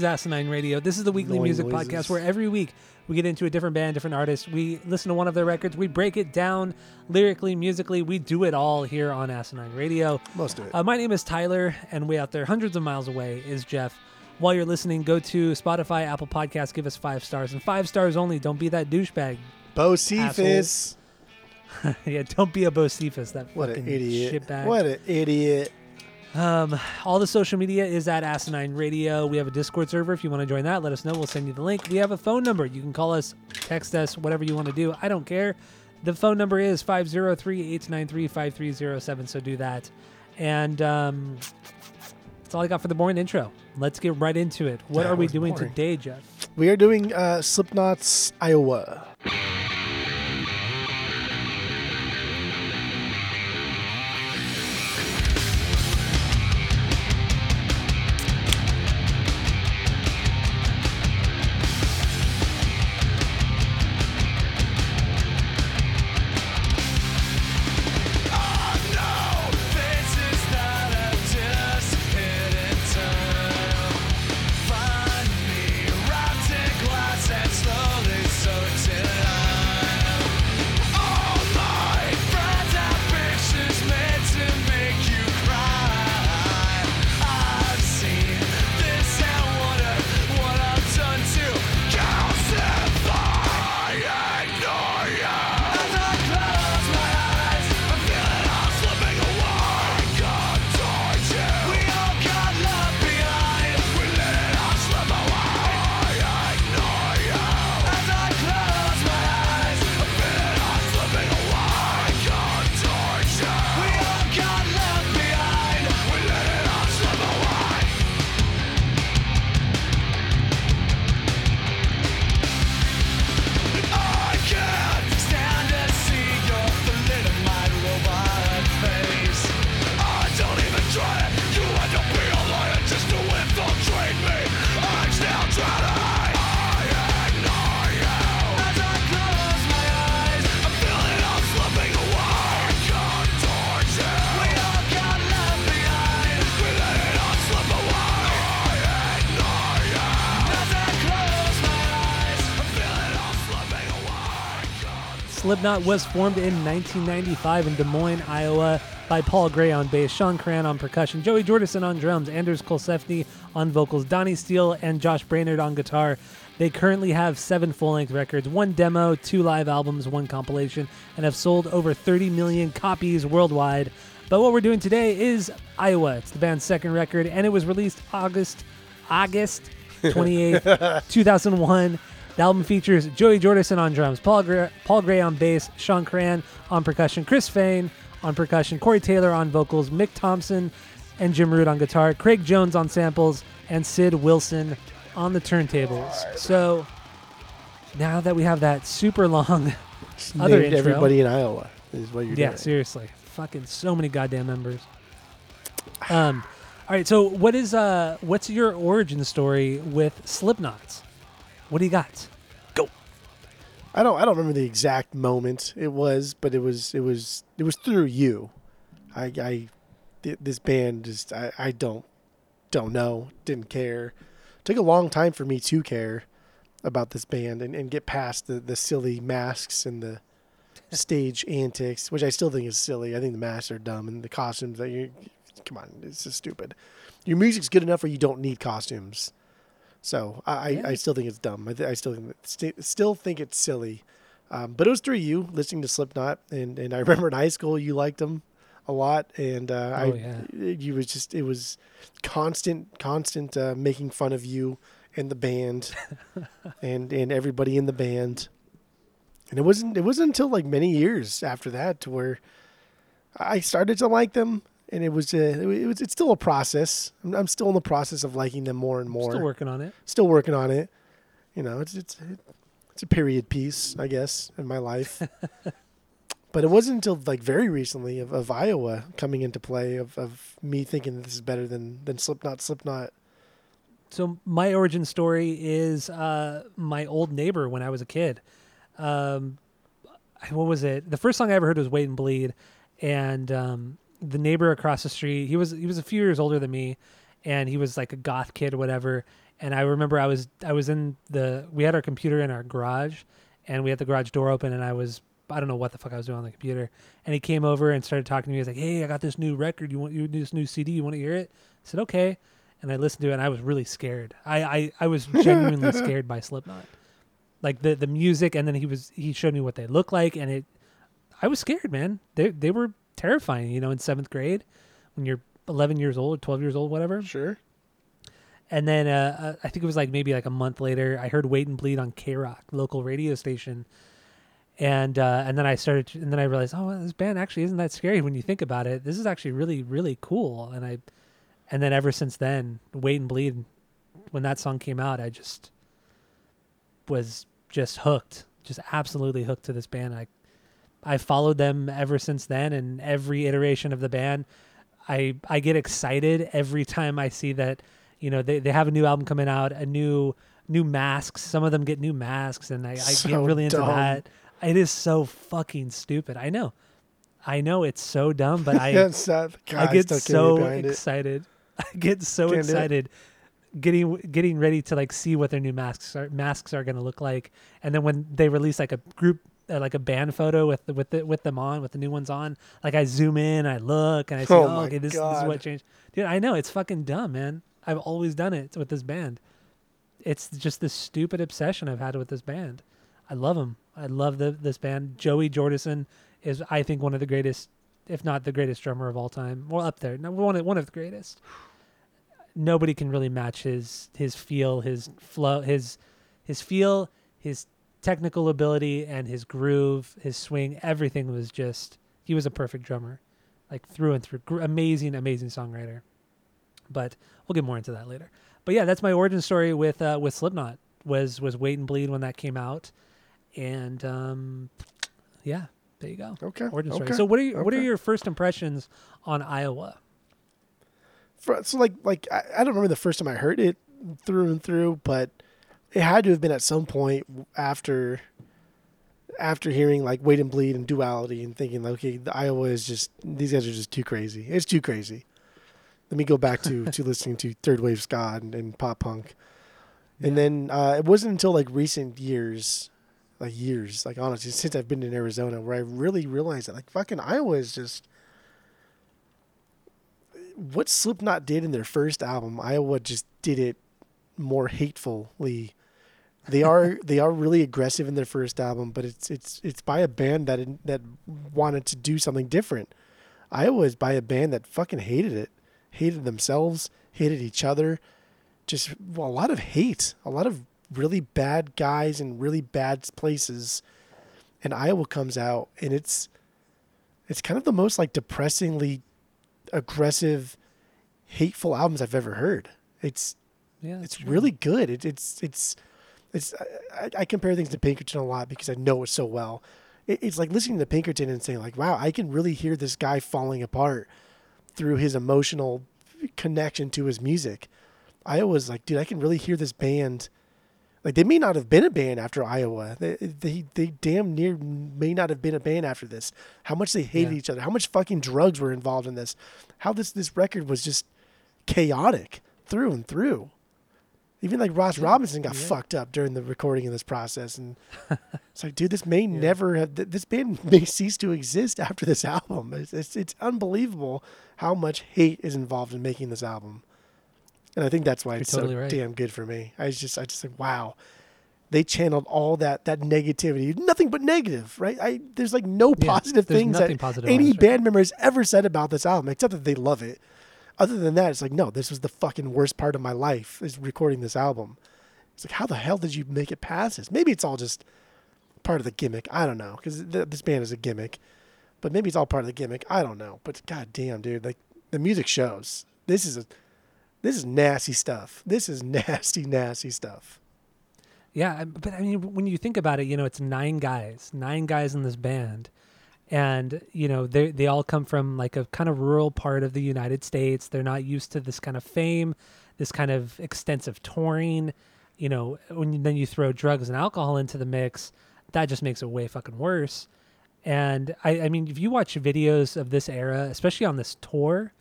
Is Asinine Radio. This is the weekly Annoying music noises. podcast where every week we get into a different band, different artist. We listen to one of their records. We break it down lyrically, musically. We do it all here on Asinine Radio. Most of it. Uh, my name is Tyler, and way out there, hundreds of miles away, is Jeff. While you're listening, go to Spotify, Apple Podcasts, give us five stars, and five stars only. Don't be that douchebag. Bocephus. yeah, don't be a Bocephus. That What fucking an idiot. shitbag. What an idiot. Um, all the social media is at Asinine Radio. We have a Discord server. If you want to join that, let us know. We'll send you the link. We have a phone number. You can call us, text us, whatever you want to do. I don't care. The phone number is 503 893 5307. So do that. And um, that's all I got for the boring intro. Let's get right into it. What That are we doing boring. today, Jeff? We are doing uh, Slipknot's Iowa. Slipknot was formed in 1995 in Des Moines, Iowa, by Paul Gray on bass, Shawn Crahan on percussion, Joey Jordison on drums, Anders Colsefni on vocals, Donnie Steele and Josh Brainard on guitar. They currently have seven full-length records, one demo, two live albums, one compilation, and have sold over 30 million copies worldwide. But what we're doing today is Iowa. It's the band's second record, and it was released August August 28th, 2001. The album features Joey Jordison on drums, Paul Gray, Paul Gray on bass, Shawn Crahan on percussion, Chris Fehn on percussion, Corey Taylor on vocals, Mick Thompson and Jim Root on guitar, Craig Jones on samples, and Sid Wilson on the turntables. So now that we have that super long other intro, everybody in Iowa is what you're yeah, doing. seriously, fucking so many goddamn members. Um, all right, so what is uh, what's your origin story with Slipknots? What do you got? Go. I don't I don't remember the exact moment it was, but it was it was it was through you. I I th- this band just I, I don't don't know, didn't care. Took a long time for me to care about this band and, and get past the, the silly masks and the stage antics, which I still think is silly. I think the masks are dumb and the costumes that you come on, it's just stupid. Your music's good enough where you don't need costumes. So I, I, I still think it's dumb. I, th- I still think st- still think it's silly. Um, but it was through you listening to Slipknot, and, and I remember in high school you liked them a lot, and uh, Oh, I yeah. you was just it was constant constant uh, making fun of you and the band, and and everybody in the band, and it wasn't it wasn't until like many years after that to where I started to like them, and it was a, it was it's still a process. I'm, I'm still in the process of liking them more and more. Still working on it. Still working on it. You know, it's it's it's a period piece, I guess, in my life. but it wasn't until like very recently of, of Iowa coming into play of, of me thinking that this is better than than Slipknot. Slipknot. So my origin story is uh, my old neighbor when I was a kid. Um, what was it? The first song I ever heard was "Wait and Bleed," and um, the neighbor across the street. He was he was a few years older than me, and he was like a goth kid or whatever. And I remember I was I was in the we had our computer in our garage, and we had the garage door open, and I was I don't know what the fuck I was doing on the computer. And he came over and started talking to me. He was like, "Hey, I got this new record. You want you this new CD? You want to hear it?" I said, "Okay." And I listened to it, and I was really scared. I I, I was genuinely scared by Slipknot, like the the music. And then he was he showed me what they look like, and it. I was scared, man. They they were terrifying. You know, in seventh grade, when you're 11 years old, 12 years old, whatever. Sure. And then uh, uh, I think it was like maybe like a month later, I heard "Wait and Bleed" on K Rock, local radio station, and uh, and then I started, to, and then I realized, oh, well, this band actually isn't that scary when you think about it. This is actually really, really cool. And I, and then ever since then, "Wait and Bleed," when that song came out, I just was just hooked, just absolutely hooked to this band. I, I followed them ever since then, and every iteration of the band, I I get excited every time I see that you know they, they have a new album coming out a new new masks. Some of them get new masks and i, I get So really into dumb. that. It is so fucking stupid. I know. I know it's so dumb but i God, i get so behind it. excited. I get so Can't excited getting getting ready to like see what their new masks are masks are going to look like. And then when they release like a group Uh, like a band photo with the, with the, with them on with the new ones on. Like i zoom in i look and i see Oh oh, okay this, this is what changed. Dude i know it's fucking dumb man. I've always done it with this band. It's just this stupid obsession i've had with this band. I love them i love the, this band. Joey jordison is i think one of the greatest if not the greatest drummer of all time. Well up there no, one, of- one of the greatest. Nobody can really match his his feel, his flow, his his feel, his technical ability, and his groove, his swing. Everything was just he was a perfect drummer, like through and through. Amazing, amazing songwriter. But we'll get more into that later. But yeah, that's my origin story with uh, with Slipknot. Was was Wait and Bleed when that came out, and um, yeah, there you go. Okay. Origin story. okay, So what are you, what are your first impressions on Iowa? For, so like like I, I don't remember the first time I heard it through and through, but it had to have been at some point after after hearing like Wait and Bleed and Duality and thinking like, okay, the Iowa is just these guys are just too crazy. It's too crazy. Let me go back to to listening to third wave ska and, and pop punk. And then uh, it wasn't until like recent years, like years, like honestly, since I've been in Arizona, where I really realized that like fucking Iowa is just what Slipknot did in their first album, Iowa just did it more hatefully. They are they are really aggressive in their first album, but it's it's it's by a band that that wanted to do something different. Iowa is by a band that fucking hated it, hated themselves, hated each other, just well, a lot of hate, a lot of really bad guys in really bad places. And Iowa comes out, and it's it's kind of the most like depressingly aggressive, hateful albums I've ever heard. It's Yeah, it's true. really good. It, it's it's it's I, I- compare things to Pinkerton a lot because I know it so well. It, it's like listening to Pinkerton and saying like, "Wow, I can really hear this guy falling apart through his emotional connection to his music." I was like, "Dude, I can really hear this band." Like they may not have been a band after Iowa. They they they damn near may not have been a band after this. How much they hated Yeah. each other. How much fucking drugs were involved in this. How this this record was just chaotic through and through. Even like Ross Robinson got yeah. fucked up during the recording of this process, and it's like, dude, this may never have. th- This band may cease to exist after this album. It's, it's it's unbelievable how much hate is involved in making this album, and I think that's why You're it's totally so right. damn good for me. I just I just like, wow, they channeled all that that negativity, nothing but negative, right? I there's like no Yeah, positive things that positive any band member has ever said about this album, except that they love it. Other than that, it's like, no, this was the fucking worst part of my life is recording this album. It's like, how the hell did you make it past this? Maybe it's all just part of the gimmick. I don't know because th- this band is a gimmick, but maybe it's all part of the gimmick. I don't know. But god damn, dude, like the music shows. This is a this is nasty stuff. This is nasty, nasty stuff. Yeah, but I mean, when you think about it, you know, it's nine guys, nine guys in this band, and you know, they they all come from like a kind of rural part of the United States. They're not used to this kind of fame, this kind of extensive touring. You know, when then you throw drugs and alcohol into the mix, that just makes it way fucking worse. And I, I mean, if you watch videos of this era, especially on this tour,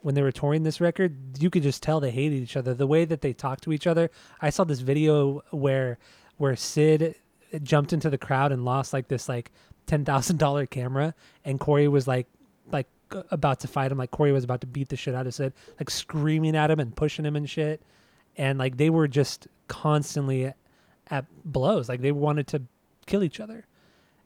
when they were touring this record, you could just tell they hated each other. The way that they talked to each other. I saw this video where where Sid jumped into the crowd and lost like this like ten thousand dollar camera, and Corey was like like about to fight him. Like Corey was about to beat the shit out of Sid, like screaming at him and pushing him and shit. And like they were just constantly at blows. Like they wanted to kill each other.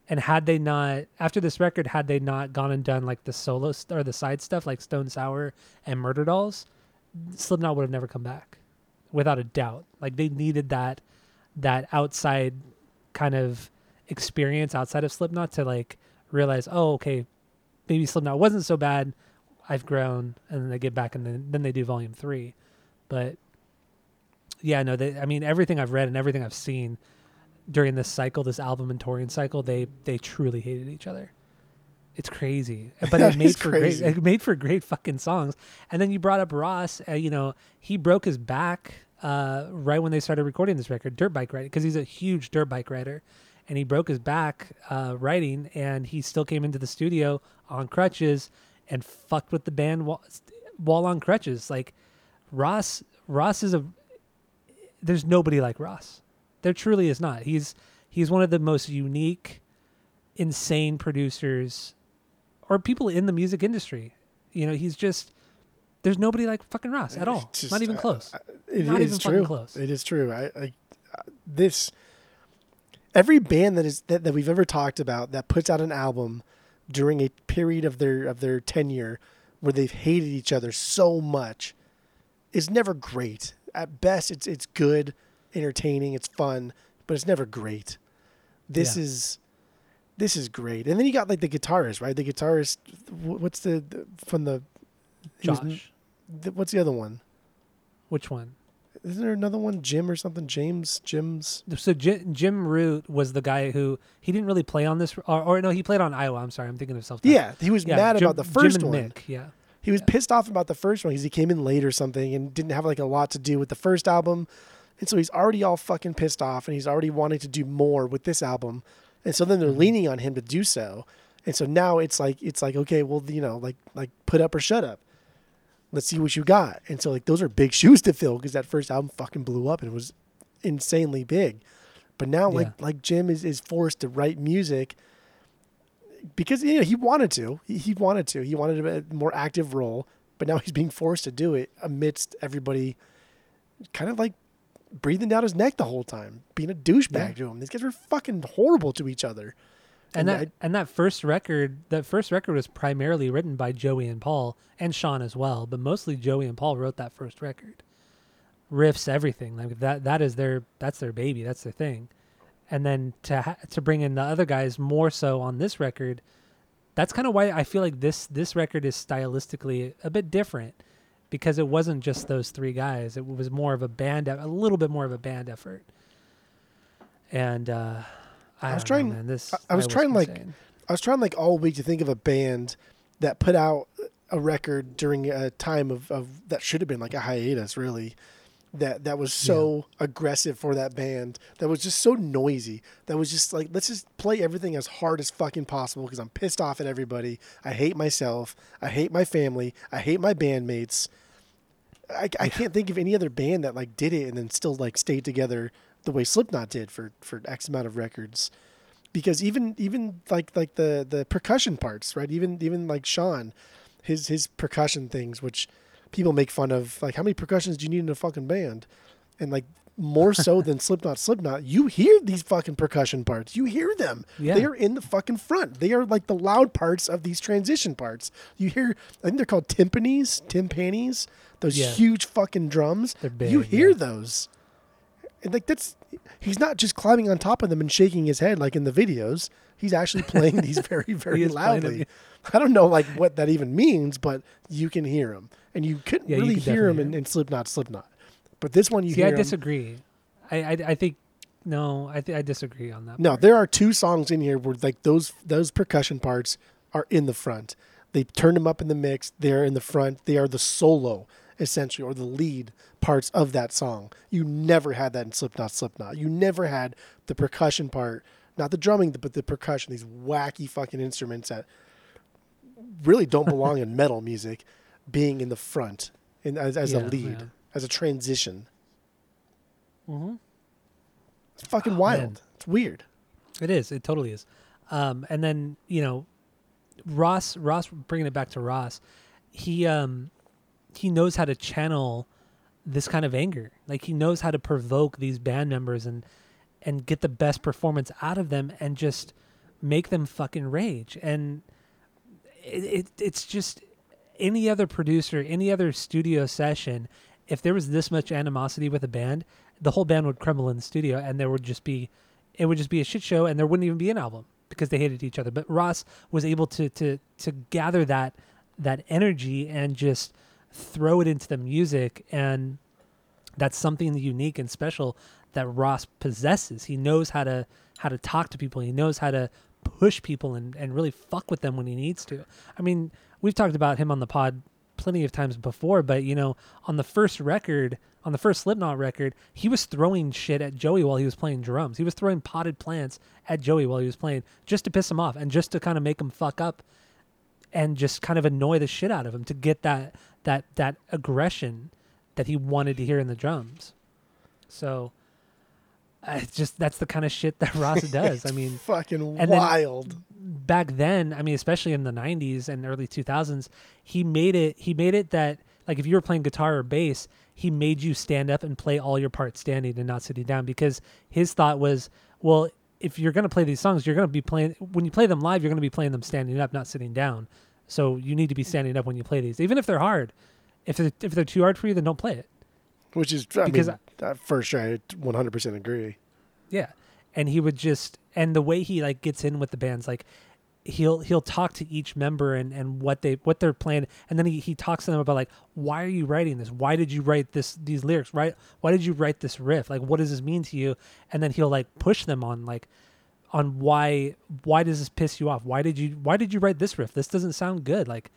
And had they not, after this record, had they not gone and done like the solo st- or the side stuff like Stone Sour and Murderdolls, Slipknot would have never come back, without a doubt. Like they needed that, that outside kind of experience outside of Slipknot to like realize, oh, okay, maybe Slipknot wasn't so bad. I've grown, and then they get back and then then they do Volume Three, but yeah, no, they, I mean everything I've read and everything I've seen during this cycle, this album and touring cycle, they they truly hated each other. It's crazy, but it made for crazy. great. It made for great fucking songs. And then you brought up Ross. Uh, you know, he broke his back uh, right when they started recording this record, dirt bike riding, because he's a huge dirt bike rider, and he broke his back uh, riding, and he still came into the studio on crutches and fucked with the band while, while on crutches. Like Ross, Ross is a there's nobody like Ross. There truly is not. He's he's one of the most unique, insane producers, or people in the music industry. You know, he's just there's nobody like fucking Ross at all. Just, not even close. It Not is even fucking true. close. It is true. I, I uh, this every band that is that, that we've ever talked about that puts out an album during a period of their of their tenure where they've hated each other so much is never great. At best, it's it's good, entertaining, it's fun, but it's never great. This Yeah. is this is great. And then you got like the guitarist, right? The guitarist, what's the, the from the he was- Josh, the- what's the other one? which one? Isn't there another one? Jim or something? James? Jim's? So Jim, Jim Root was the guy who he didn't really play on this, or, or no, he played on Iowa. I'm sorry, I'm thinking of self. Yeah, he was mad Jim- about the first Jim one. and Mick, yeah, He was Yeah. pissed off about the first one because he came in late or something and didn't have like a lot to do with the first album. And so he's already all fucking pissed off and he's already wanting to do more with this album. And so then they're Mhm. leaning on him to do so. And so now it's like it's like okay, well, you know, like like put up or shut up. Let's see what you got. And so like those are big shoes to fill because that first album fucking blew up and it was insanely big. But now like Yeah. like Jim is is forced to write music because you know he wanted to. He, he wanted to. He wanted a more active role, but now he's being forced to do it amidst everybody kind of like breathing down his neck the whole time, being a douchebag Yeah. to him. These guys were fucking horrible to each other. And that I- and that first record, that first record was primarily written by Joey and Paul and Sean as well, but mostly Joey and Paul wrote that first record. Riffs, everything like that. That is their that's their baby. That's their thing. And then to ha- to bring in the other guys more so on this record, that's kind of why I feel like this this record is stylistically a bit different because it wasn't just those three guys. It was more of a band, a little bit more of a band effort. And uh, I, was don't know, trying- man, this I- I was trying, like. I was trying like all week to think of a band that put out a record during a time of, of that should have been like a hiatus really that that was so aggressive for that band that was just so noisy that was just like let's just play everything as hard as fucking possible because I'm pissed off at everybody. I hate myself. I hate my family. I hate my bandmates. I, I can't think of any other band that like did it and then still like stayed together the way Slipknot did for for X amount of records. Because even even like like the the percussion parts right? Even even like Sean his his percussion things which people make fun of like how many percussions do you need in a fucking band? And like more so than Slipknot Slipknot you hear these fucking percussion parts. You hear them. Yeah. they are in the fucking front. They are like the loud parts of these transition parts. You hear I think they're called timpanis timpanis those Yeah. huge fucking drums. They're big, you hear yeah. those and like that's he's not just climbing on top of them and shaking his head like in the videos. He's actually playing these very very is playing them, loudly. I don't know like what that even means, but you can hear him, and you couldn't Yeah, really could hear him in, in Slipknot, Slipknot. But this one you See, hear I disagree. I, I, I think no, I th- I disagree on that. No, part. there are two songs in here where like those those percussion parts are in the front. They turned them up in the mix. They're in the front. They are the solo essentially or the lead parts of that song. You never had that in Slipknot. Slipknot. You never had the percussion part, not the drumming, but the percussion. These wacky fucking instruments that really don't belong in metal music, being in the front in, as, as a lead, yeah. as a transition. Mm-hmm. It's fucking Oh, wild. man. It's weird. It is. It totally is. Um, and then you know, Ross. Ross bringing it back to Ross. He um, he knows how to channel this kind of anger. Like he knows how to provoke these band members and and get the best performance out of them and just make them fucking rage. And it, it it's just any other producer, any other studio session. If there was this much animosity with a band, the whole band would crumble in the studio, and there would just be it would just be a shit show and there wouldn't even be an album because they hated each other. But Ross was able to to to gather that that energy and just throw it into the music and that's something unique and special that Ross possesses. He knows how to how to talk to people. He knows how to push people and, and really fuck with them when he needs to. I mean, we've talked about him on the pod plenty of times before, but you know, on the first record, on the first Slipknot record, he was throwing shit at Joey while he was playing drums. He was throwing potted plants at Joey while he was playing just to piss him off and just to kind of make him fuck up and just kind of annoy the shit out of him to get that that that aggression that he wanted to hear in the drums. So I just that's the kind of shit that Ross does. I mean, fucking wild. back then, I mean, especially in the '90s and early 2000s, he made it. He made it that like if you were playing guitar or bass, he made you stand up and play all your parts standing and not sitting down because his thought was, well, if you're gonna play these songs, you're gonna be playing when you play them live, you're gonna be playing them standing up, not sitting down. So you need to be standing up when you play these, even if they're hard. If they're, if they're too hard for you, then don't play it. Which is, I Because mean, uh, for sure, I 100% agree. Yeah. And he would just and the way he like gets in with the bands, like he'll he'll talk to each member and, and what they what they're playing and then he, he talks to them about like why are you writing this? Why did you write this these lyrics? Right why did you write this riff? Like what does this mean to you? And then he'll like push them on like on why why does this piss you off? Why did you why did you write this riff? This doesn't sound good. Like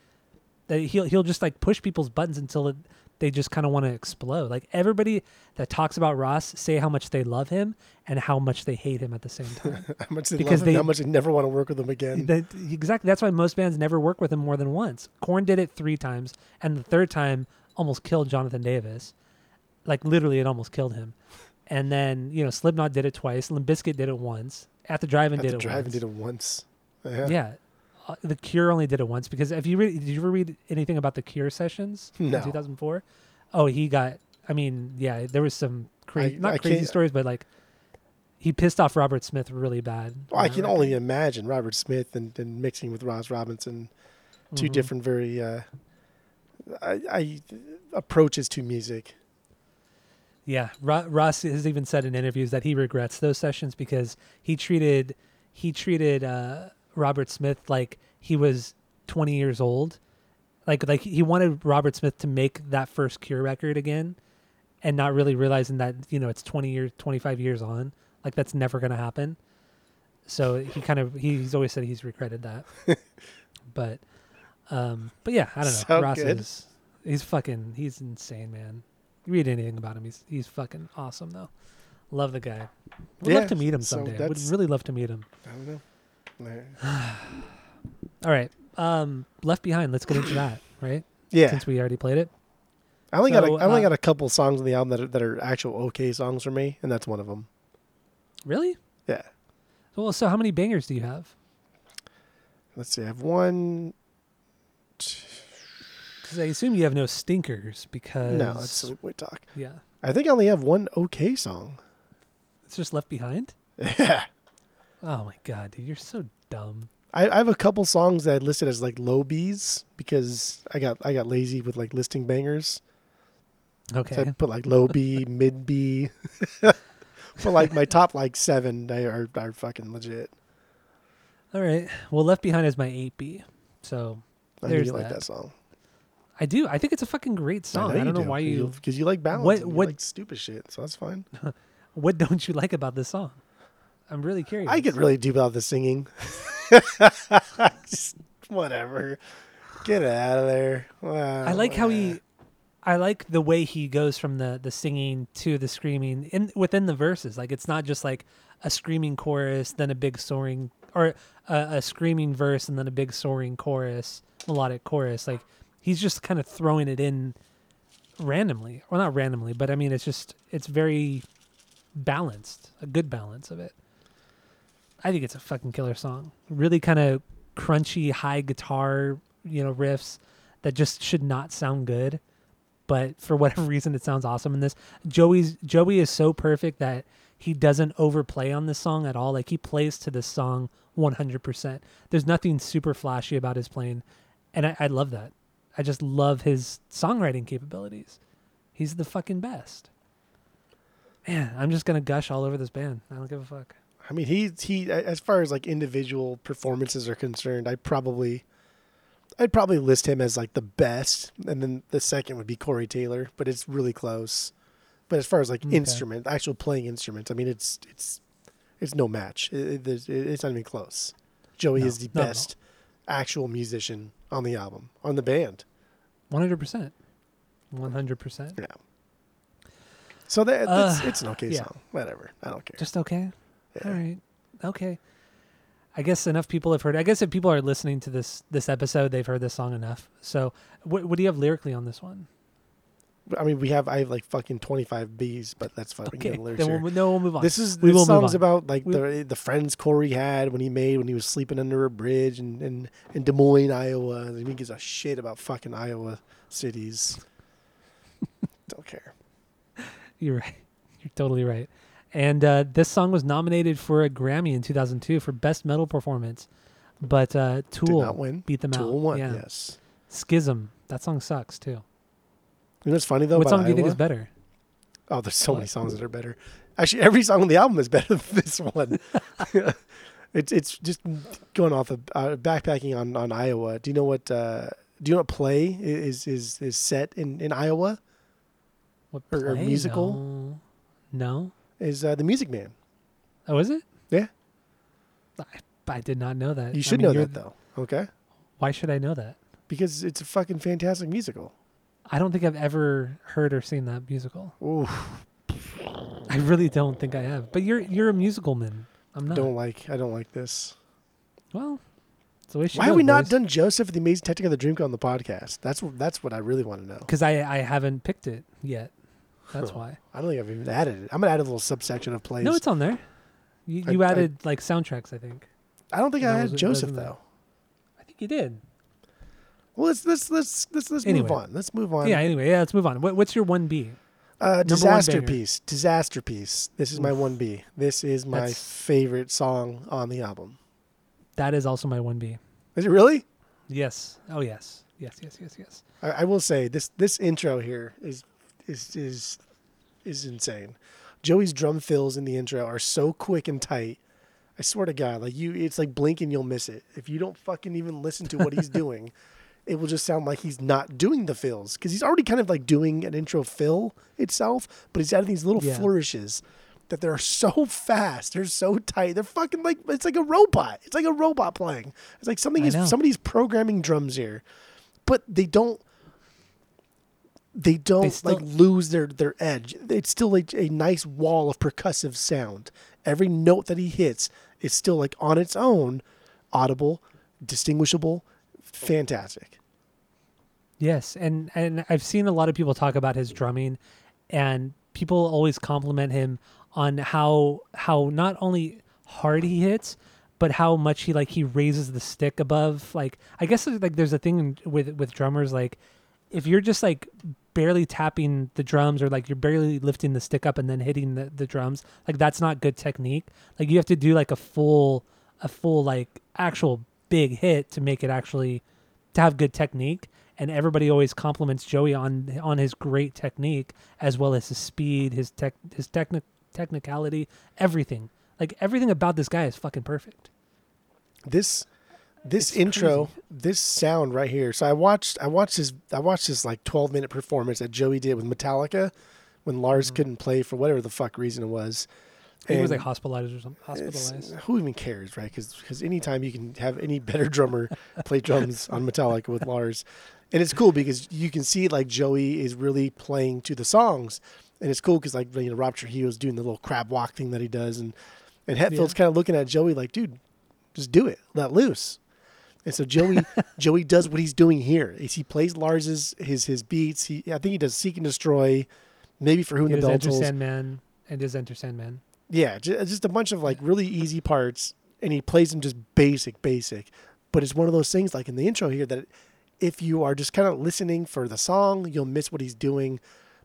that he'll he'll just like push people's buttons until it, they just kind of want to explode. Like everybody that talks about Ross say how much they love him and how much they hate him at the same time. How much they Because love him, they- how much they never want to work with him again. that, exactly. That's why most bands never work with him more than once. Korn did it three times, and the third time almost killed Jonathan Davis. Like literally, it almost killed him. And then you know, Slipknot did it twice. Limp Bizkit did it once. At the Drive-In At did the it drive and once. did it once. Yeah. Yeah. Uh, the Cure only did it once because if you read, did you ever read anything about the Cure sessions No. in 2004? Oh, he got. I mean, yeah, there was some crazy, not I crazy stories, but like he pissed off Robert Smith really bad. Well, I can record. only imagine Robert Smith and, and mixing with Ross Robinson. Two Mhm. different, very uh, I, I approaches to music. Yeah, Ro- Ross has even said in interviews that he regrets those sessions because he treated he treated uh, Robert Smith like he was 20 years old. Like like he wanted Robert Smith to make that first Cure record again and not really realizing that, you know, it's 20 years 25 years on. Like that's never going to happen. So he kind of he's always said he's regretted that. but um but yeah, I don't know. So Ross good. is he's fucking he's insane, man. Read anything about him, he's he's fucking awesome though. Love the guy. Would Yeah, love to meet him so someday. Would really love to meet him. I don't know. All right. Um Left Behind, let's get into that, right? Yeah, Since we already played it. I only got a, I only uh, got a couple songs on the album that are, that are actual okay songs for me, and that's one of them. Really? Yeah. Well, so how many bangers do you have? Let's see. I have one. Because I assume you have no stinkers because No, silly boy talk. yeah, I think I only have one okay song. it's just Left Behind. Yeah. Oh my god, dude, you're so dumb. I, I have a couple songs that I listed as like low B's because I got I got lazy with like listing bangers. Okay. So I put like low B, mid B. but like my top like seven they are are fucking legit. All right. Well, Left Behind is my 8B. So I There's you like that song. I do. I think it's a fucking great song. I, you don't know do, why you. because you like ballads. What- what- like stupid shit, so that's fine. What don't you like about this song? I'm really curious. I get really deep about the singing. Just whatever. Get it out of there. I like how he. I like the way he goes from the the singing to the screaming in within the verses. Like it's not just like a screaming chorus, then a big soaring, or a, a screaming verse and then a big soaring chorus, melodic chorus. Like he's just kind of throwing it in randomly, well, not randomly, but I mean it's just it's very balanced, a good balance of it. I think it's a fucking killer song. Really kind of crunchy, high guitar, you know, riffs that just should not sound good, but for whatever reason, it sounds awesome in this. Joey's Joey is so perfect that he doesn't overplay on this song at all. Like he plays to this song 100%. There's nothing super flashy about his playing, and I, I love that. I just love his songwriting capabilities. He's the fucking best. Man, I'm just gonna gush all over this band. I don't give a fuck. I mean, he he as far as like individual performances are concerned, I probably I'd probably list him as like the best, and then the second would be Corey Taylor, but it's really close. But as far as like Okay. instrument, actual playing instruments, I mean, it's it's it's no match. It, it- it's not even close. Joey No, is the not at all. best actual musician on the album, on the band. 100%. 100%. Yeah. So that Uh, that's, it's an okay yeah. song. Whatever. I don't care. Just okay. Yeah. All right. Okay. I guess enough people have heard. I guess if people are listening to this this episode, they've heard this song enough. So, what what do you have lyrically on this one? I mean, we have I have like fucking twenty five B's, but that's fine. Okay. Then we'll, no, we'll move on. This is we this will song's about like We- the the friends Corey had when he made when he was sleeping under a bridge in in, in Des Moines, Iowa. He gives a shit about fucking Iowa cities. Don't care. You're right. You're totally right. And uh, this song was nominated for a Grammy in 2002 for Best Metal Performance, but uh, Tool Did not win. beat them Tool out. won. Yeah. Yes. Schism. That song sucks too. You know what's funny though? what song do you think is better? Oh, there's so many songs that are better. Actually, every song on the album is better than this one. it's it's just going off of uh, backpacking on, on Iowa. Do you know what? Uh, do you know what play is is is set in in Iowa? What Or- or musical? No. No. Is uh, the Music Man? Oh, is it? Yeah. I, I did not know that. You I should mean, know that though. Okay, Why should I know that? because it's a fucking fantastic musical. I don't think I've ever heard or seen that musical. Ooh, I really don't think I have. But you're you're a musical man. I'm not. don't like. I don't like this. Well, it's the way she Why have we not boys. done Joseph the Amazing Technic of the on the podcast? That's wh- that's what I really want to know. Because I I haven't picked it yet. That's Huh. why. I don't think I've even added it. I'm gonna add a little subsection of plays. No, it's on there. You, I- you I- added like soundtracks, I think. I don't think I No, was it- Joseph wasn't it? though. I think you did. Well, let's let's let's let's, let's Anyway. move on. Let's move on. Yeah. Anyway, yeah. Let's move on. What, what's your one B? Uh, disaster piece. Disaster piece. This is my one B. This is my That's- favorite song on the album. That is also my one B. Is it really? Yes. Oh yes. Yes. Yes. Yes. Yes. I, I will say this this intro here is is is is insane. Joey's drum fills in the intro are so quick and tight. I swear to God, like you, it's like blink and you'll miss it. If you don't fucking even listen to what he's doing, it will just sound like he's not doing the fills because he's already kind of like doing an intro fill itself, but he's adding these little Yeah. flourishes that they're so fast, they're so tight, they're fucking like it's like a robot. It's like a robot playing. It's like something is somebody's programming drums here, but they don't they don't still- like lose their their edge. It's still like a nice wall of percussive sound. Every note that he hits is still like on its own, audible, distinguishable, fantastic. Yes, and and I've seen a lot of people talk about his drumming, and people always compliment him on how how not only hard he hits, but how much he like he raises the stick above. Like I guess like there's a thing with with drummers like if you're just like barely tapping the drums or like you're barely lifting the stick up and then hitting the, the drums like that's not good technique like you have to do like a full a full like actual big hit to make it actually to have good technique and everybody always compliments Joey on on his great technique as well as his speed his tech his technic technicality, everything. Like everything about this guy is fucking perfect. This this It's intro, crazy. this sound right here. So I watched I watched his I watched his like 12 minute performance that Joey did with Metallica when Lars mm-hmm. couldn't play for whatever the fuck reason it was. He was like hospitalized or something. Hospitalized. Who even cares, right? Because anytime you can have any better drummer play drums on Metallica with Lars, and it's cool because you can see like Joey is really playing to the songs, and it's cool because like you know Rob Trujillo's doing the little crab walk thing that he does, and and Hetfield's kind of looking at Joey like, dude, just do it, let loose. And so Joey Joey does what he's doing here. Is he plays Lars's his his beats. He I think he does Seek and Destroy, maybe for who in He the does Bell Enter Tolls. Sandman and does Enter Sandman. Yeah, uh, just a bunch of like really easy parts, and he plays them just basic, basic. But it's one of those things like in the intro here that if you are just kind of listening for the song, you'll miss what he's doing.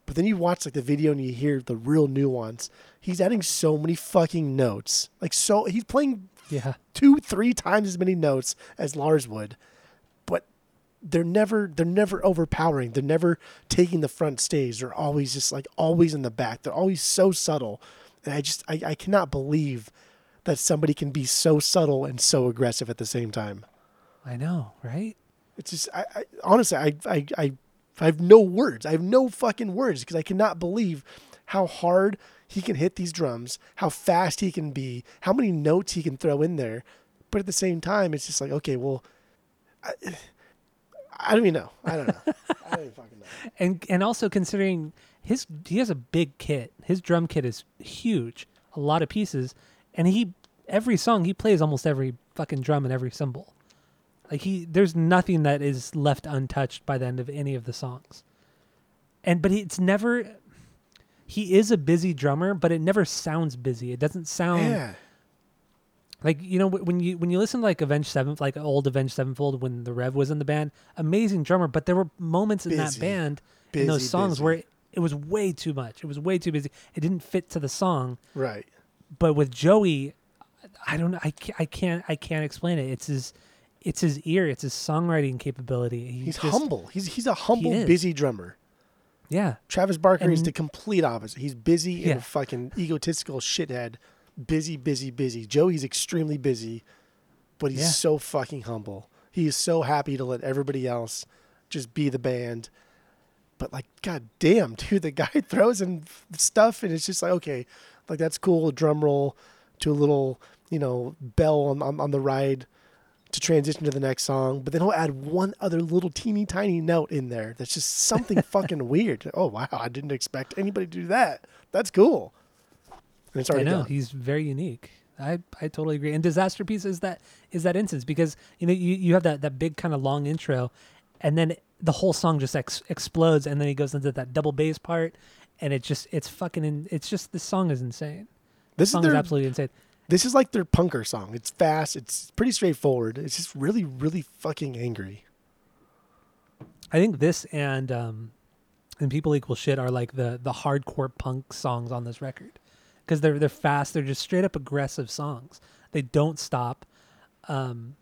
But then you watch like the video and you hear the real nuance. He's adding so many fucking notes. Like so, he's playing Yeah. two, three times as many notes as Lars would, but they're never they're never overpowering. They're never taking the front stage. They're always just like always in the back. They're always so subtle, and I just I, I cannot believe that somebody can be so subtle and so aggressive at the same time. I know, right? It's just I, I honestly I, I I I have no words. I have no fucking words because I cannot believe how hard he can hit these drums, how fast he can be, how many notes he can throw in there. But at the same time, it's just like okay, well, I, I don't even know. I don't know. I don't even fucking know. and and also considering his he has a big kit. His drum kit is huge, a lot of pieces, and he every song he plays almost every fucking drum and every cymbal. Like he there's nothing that is left untouched by the end of any of the songs. And but it's never he is a busy drummer, but it never sounds busy. It doesn't sound Yeah, like you know when you when you listen to like Avenged Seventh, like old Avenged Sevenfold when the Rev was in the band, amazing drummer. But there were moments in that Busy. band in those songs busy. where it, was way too much. It was way too busy. It didn't fit to the song. right. But with Joey, I don't know. I can't. I can't. I can't explain it. It's his. It's his ear. It's his songwriting capability. He He's just- humble. He's he's a humble, is. busy drummer. Yeah. Travis Barker is the complete opposite. He's busy and Yeah. a fucking egotistical shithead. Busy, busy, busy. Joey's extremely busy, but he's Yeah. so fucking humble. He is so happy to let everybody else just be the band. But like, god damn, dude, the guy throws in f- stuff and it's just like, okay, like that's cool. A drum roll to a little, you know, bell on, on, on the ride to transition to the next song. But then he'll add one other little teeny tiny note in there that's just something fucking weird. Oh wow, I didn't expect anybody to do that. That's cool. And it's I already know done. he's very unique. I, I totally agree. And disaster piece is that is that instance because you know you, you have that that big kind of long intro, and then the whole song just ex- explodes, and then he goes into that double bass part, and it just it's fucking in, it's just this song is insane. This is song their is absolutely insane. this is like their punker song. It's fast. It's pretty straightforward. It's just really, really fucking angry. I think this and um, and people equal shit are like the the hardcore punk songs on this record because they're they're fast. They're just straight up aggressive songs. They don't stop. Um,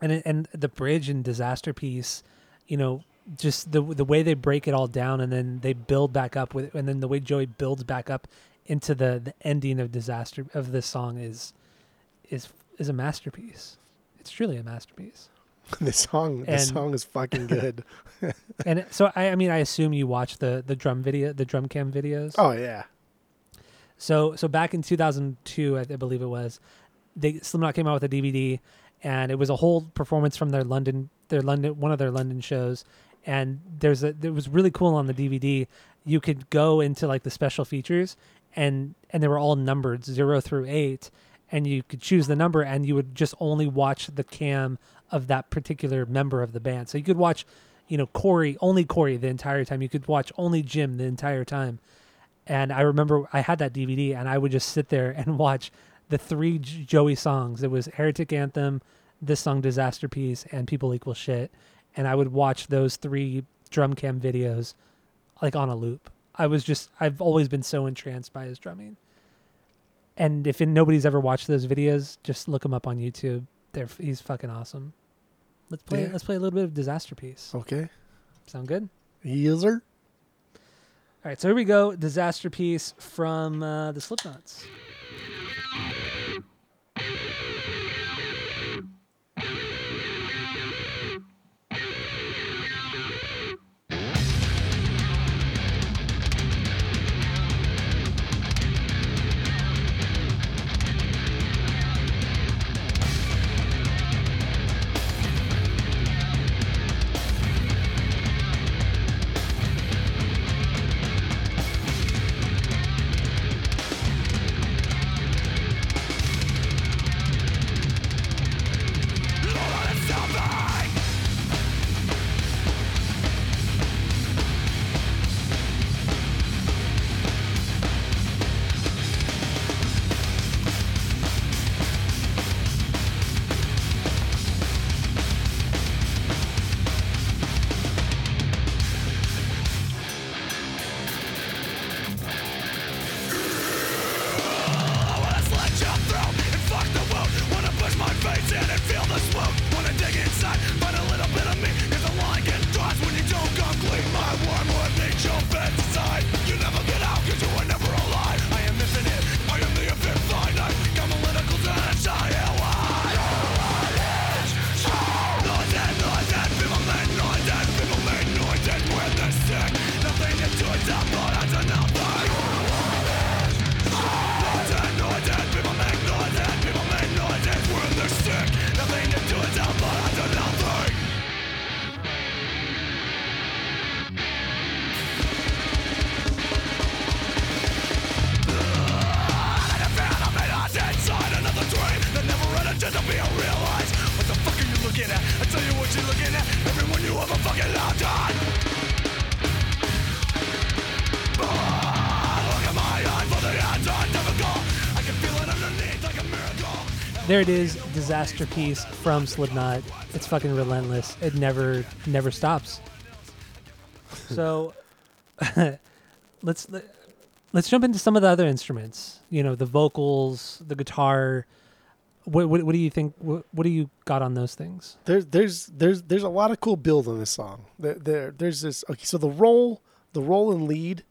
and and the bridge and disaster piece, you know, just the the way they break it all down and then they build back up with, and then the way Joey builds back up into the the ending of disaster of this song is is is a masterpiece. It's truly a masterpiece. the song, the song is fucking good. And so I, I mean, I assume you watch the the drum video, the drum cam videos. oh yeah, So so back in 2002, I, I believe it was, they Slipknot came out with a DVD, and it was a whole performance from their London their London one of their London shows, and there's a it was really cool on the DVD. You could go into like the special features, and and they were all numbered zero through eight, and you could choose the number, and you would just only watch the cam of that particular member of the band. So you could watch, you know, Corey only Corey the entire time. You could watch only Jim the entire time. And I remember I had that DVD and I would just sit there and watch the three Joey songs. It was Heretic Anthem, this song Disaster Piece, and People Equal Shit. And I would watch those three drum cam videos like on a loop. I was just, I've always been so entranced by his drumming. And if nobody's ever watched those videos, just look him up on YouTube. They're, he's fucking awesome. Let's play. Yeah. Let's play a little bit of Disaster Piece. okay. Sound good? User. All right, so here we go. Disaster piece from uh, the Slipknots. There it is, Disasterpiece from Slipknot. It's fucking relentless. It never never stops. So let's let, let's jump into some of the other instruments. You know, the vocals, the guitar. What what, what do you think? What, what do you got on those things? There's there's there's there's a lot of cool build on this song. There, there there's this okay. So the roll the roll and lead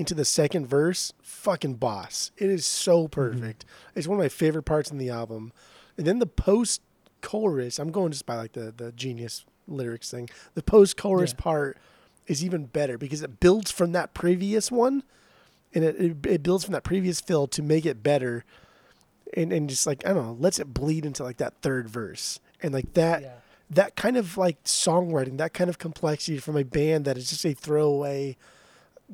into the second verse, fucking boss. It is so mm-hmm. perfect. It's one of my favorite parts in the album. And then the post chorus, I'm going just by like the the genius lyrics thing. The post chorus Yeah. part is even better because it builds from that previous one, and it, it it builds from that previous fill to make it better. And and just like I don't know, lets it bleed into like that third verse. And like that that kind of like songwriting, that kind of complexity from a band that is just a throwaway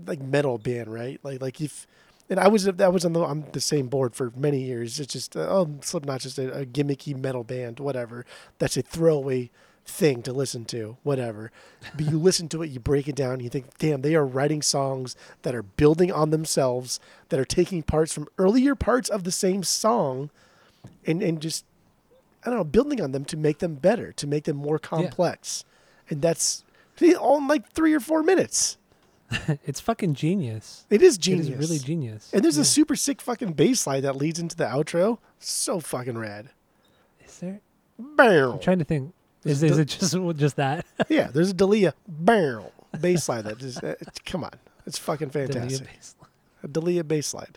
like metal band, right? Like like if and I was that was on the on the same board for many years. It's just uh, oh Slipknot's just a, a gimmicky metal band, whatever. That's a throwaway thing to listen to, whatever. But you listen to it, you break it down, you think, damn, they are writing songs that are building on themselves, that are taking parts from earlier parts of the same song, and and just I don't know, building on them to make them better, to make them more complex, and that's all in like three or four minutes. it's fucking genius. It is genius. It is really genius. And there's Yeah. a super sick fucking bass line that leads into the outro. So fucking rad. Is there? Bam. I'm trying to think. Is, is it just just that? yeah, there's a Dalia bam bass line that just uh, come on. It's fucking fantastic. A Dalia bass line.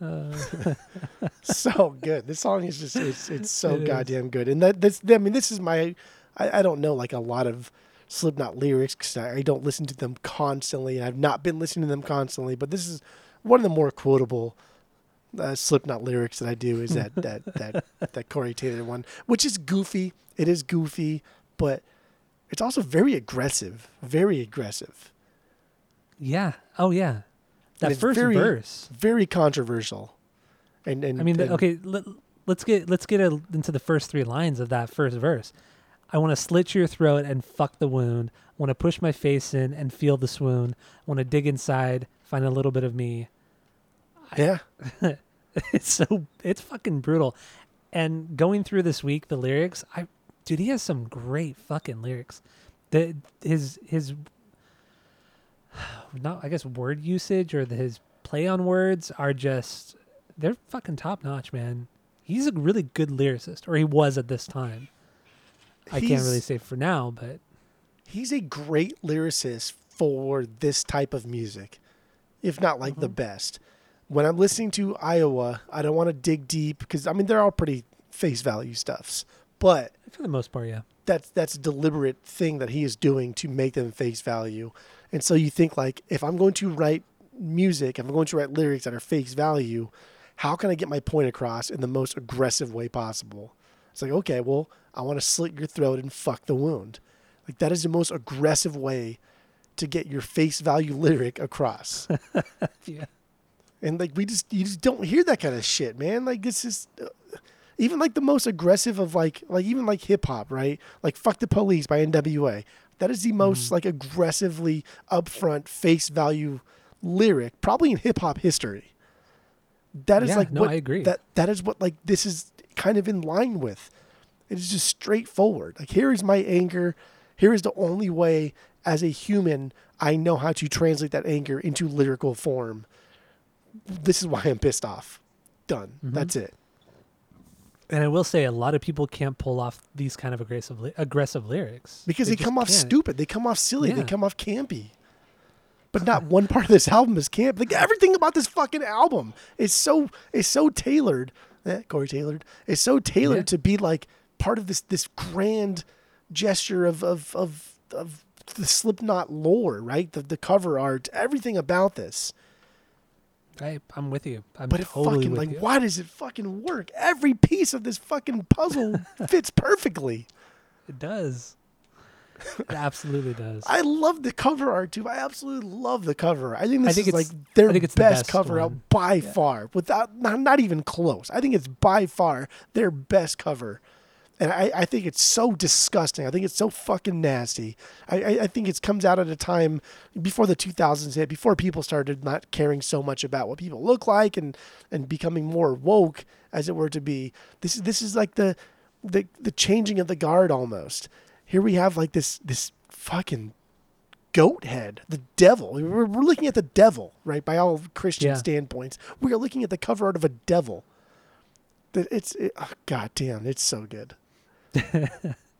Uh, so good. This song is just it's it's so It is. goddamn good. And that this I mean this is my I, I don't know like a lot of Slipknot lyrics 'cause I, I don't listen to them constantly. I've not been listening to them constantly, but this is one of the more quotable uh, Slipknot lyrics that I do is that that that that Corey Taylor one, which is goofy. It is goofy, but it's also very aggressive. Very aggressive. yeah. Oh yeah. That first very- verse. Very controversial. And and I mean, and- okay. Let, let's get let's get a, into the first three lines of that first verse. I want to slit your throat and fuck the wound. I want to push my face in and feel the swoon. I want to dig inside, find a little bit of me. yeah. it's so it's fucking brutal. And going through this week, the lyrics, I dude, he has some great fucking lyrics. The his his not I guess word usage or the, his play on words are just they're fucking top notch, man. He's a really good lyricist, or he was at this time. I can't really say for now, but He's a great lyricist for this type of music, if not like the mm-hmm. best. When I'm listening to Iowa, I don't want to dig deep because I mean they're all pretty face value stuffs, but For the most part, yeah. that's that's a deliberate thing that he is doing to make them face value. And so you think like if I'm going to write music, if I'm going to write lyrics that are face value, how can I get my point across in the most aggressive way possible? It's like, okay, well, I want to slit your throat and fuck the wound. Like that is the most aggressive way to get your face value lyric across. Yeah. And like we just you just don't hear that kind of shit, man. Like this is uh, even like the most aggressive of like like even like hip hop, right? Like "Fuck the Police" by N.W.A. That is the most like aggressively upfront face value lyric probably in hip hop history. That is Yeah, like no, what I agree. that that is what like this is kind of in line with. It is just straightforward. Like here is my anger. Here is the only way as a human I know how to translate that anger into lyrical form this is why I'm pissed off. Done. Mm-hmm. That's it. And I will say, a lot of people can't pull off these kind of aggressive aggressive lyrics Because they, just come off can't. stupid. They come off silly. They come off campy. But not one part of this album is camp. Like everything about this fucking album is so is so tailored. Eh, Corey tailored. Is so tailored Yeah. to be like part of this this grand gesture of of of of the Slipknot lore, right? The the cover art, everything about this. I, I'm with you. I'm But it totally fucking like you. why does it fucking work? Every piece of this fucking puzzle fits perfectly. It does. It absolutely does. I love the cover art too. I absolutely love the cover. I think this think is like their I think it's the best, best cover out one. by far, without not, not even close. I think it's by far their best cover, and I, I think it's so disgusting. I think it's so fucking nasty. I, I, I think it comes out at a time before the 2000s hit, before people started not caring so much about what people look like and and becoming more woke, as it were to be. This is this is like the the the changing of the guard almost. Here we have like this this fucking goat head, the devil. We're, we're looking at the devil, right? By all Christian Yeah. standpoints, we are looking at the cover art of a devil. That it's it, oh, god damn, it's so good.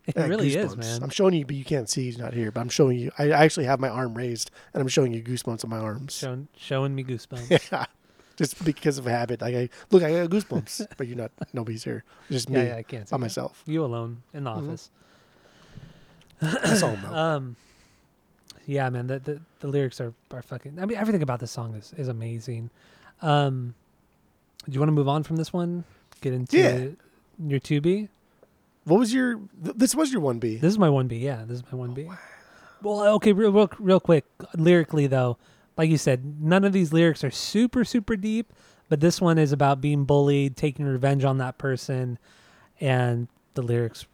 It really is, goosebumps. man. I'm showing you, but you can't see. He's not here, but I'm showing you. I actually have my arm raised, and I'm showing you goosebumps on my arms. Showing, showing me goosebumps. Yeah, just because of habit. Like I look, I got goosebumps, but you're not. Nobody's here. Just me yeah, yeah, I can't. see by that. myself. You alone in the Mhm. office. That's all. Um, yeah, man. The, the the lyrics are are fucking. I mean, everything about this song is is amazing. Um, do you want to move on from this one? Get into Yeah. your two B. what was your? th- This was your one B. This is my one B. Yeah, this is my one B. Well, okay, real, real real quick. Lyrically, though, like you said, none of these lyrics are super super deep, but this one is about being bullied, taking revenge on that person, and the lyrics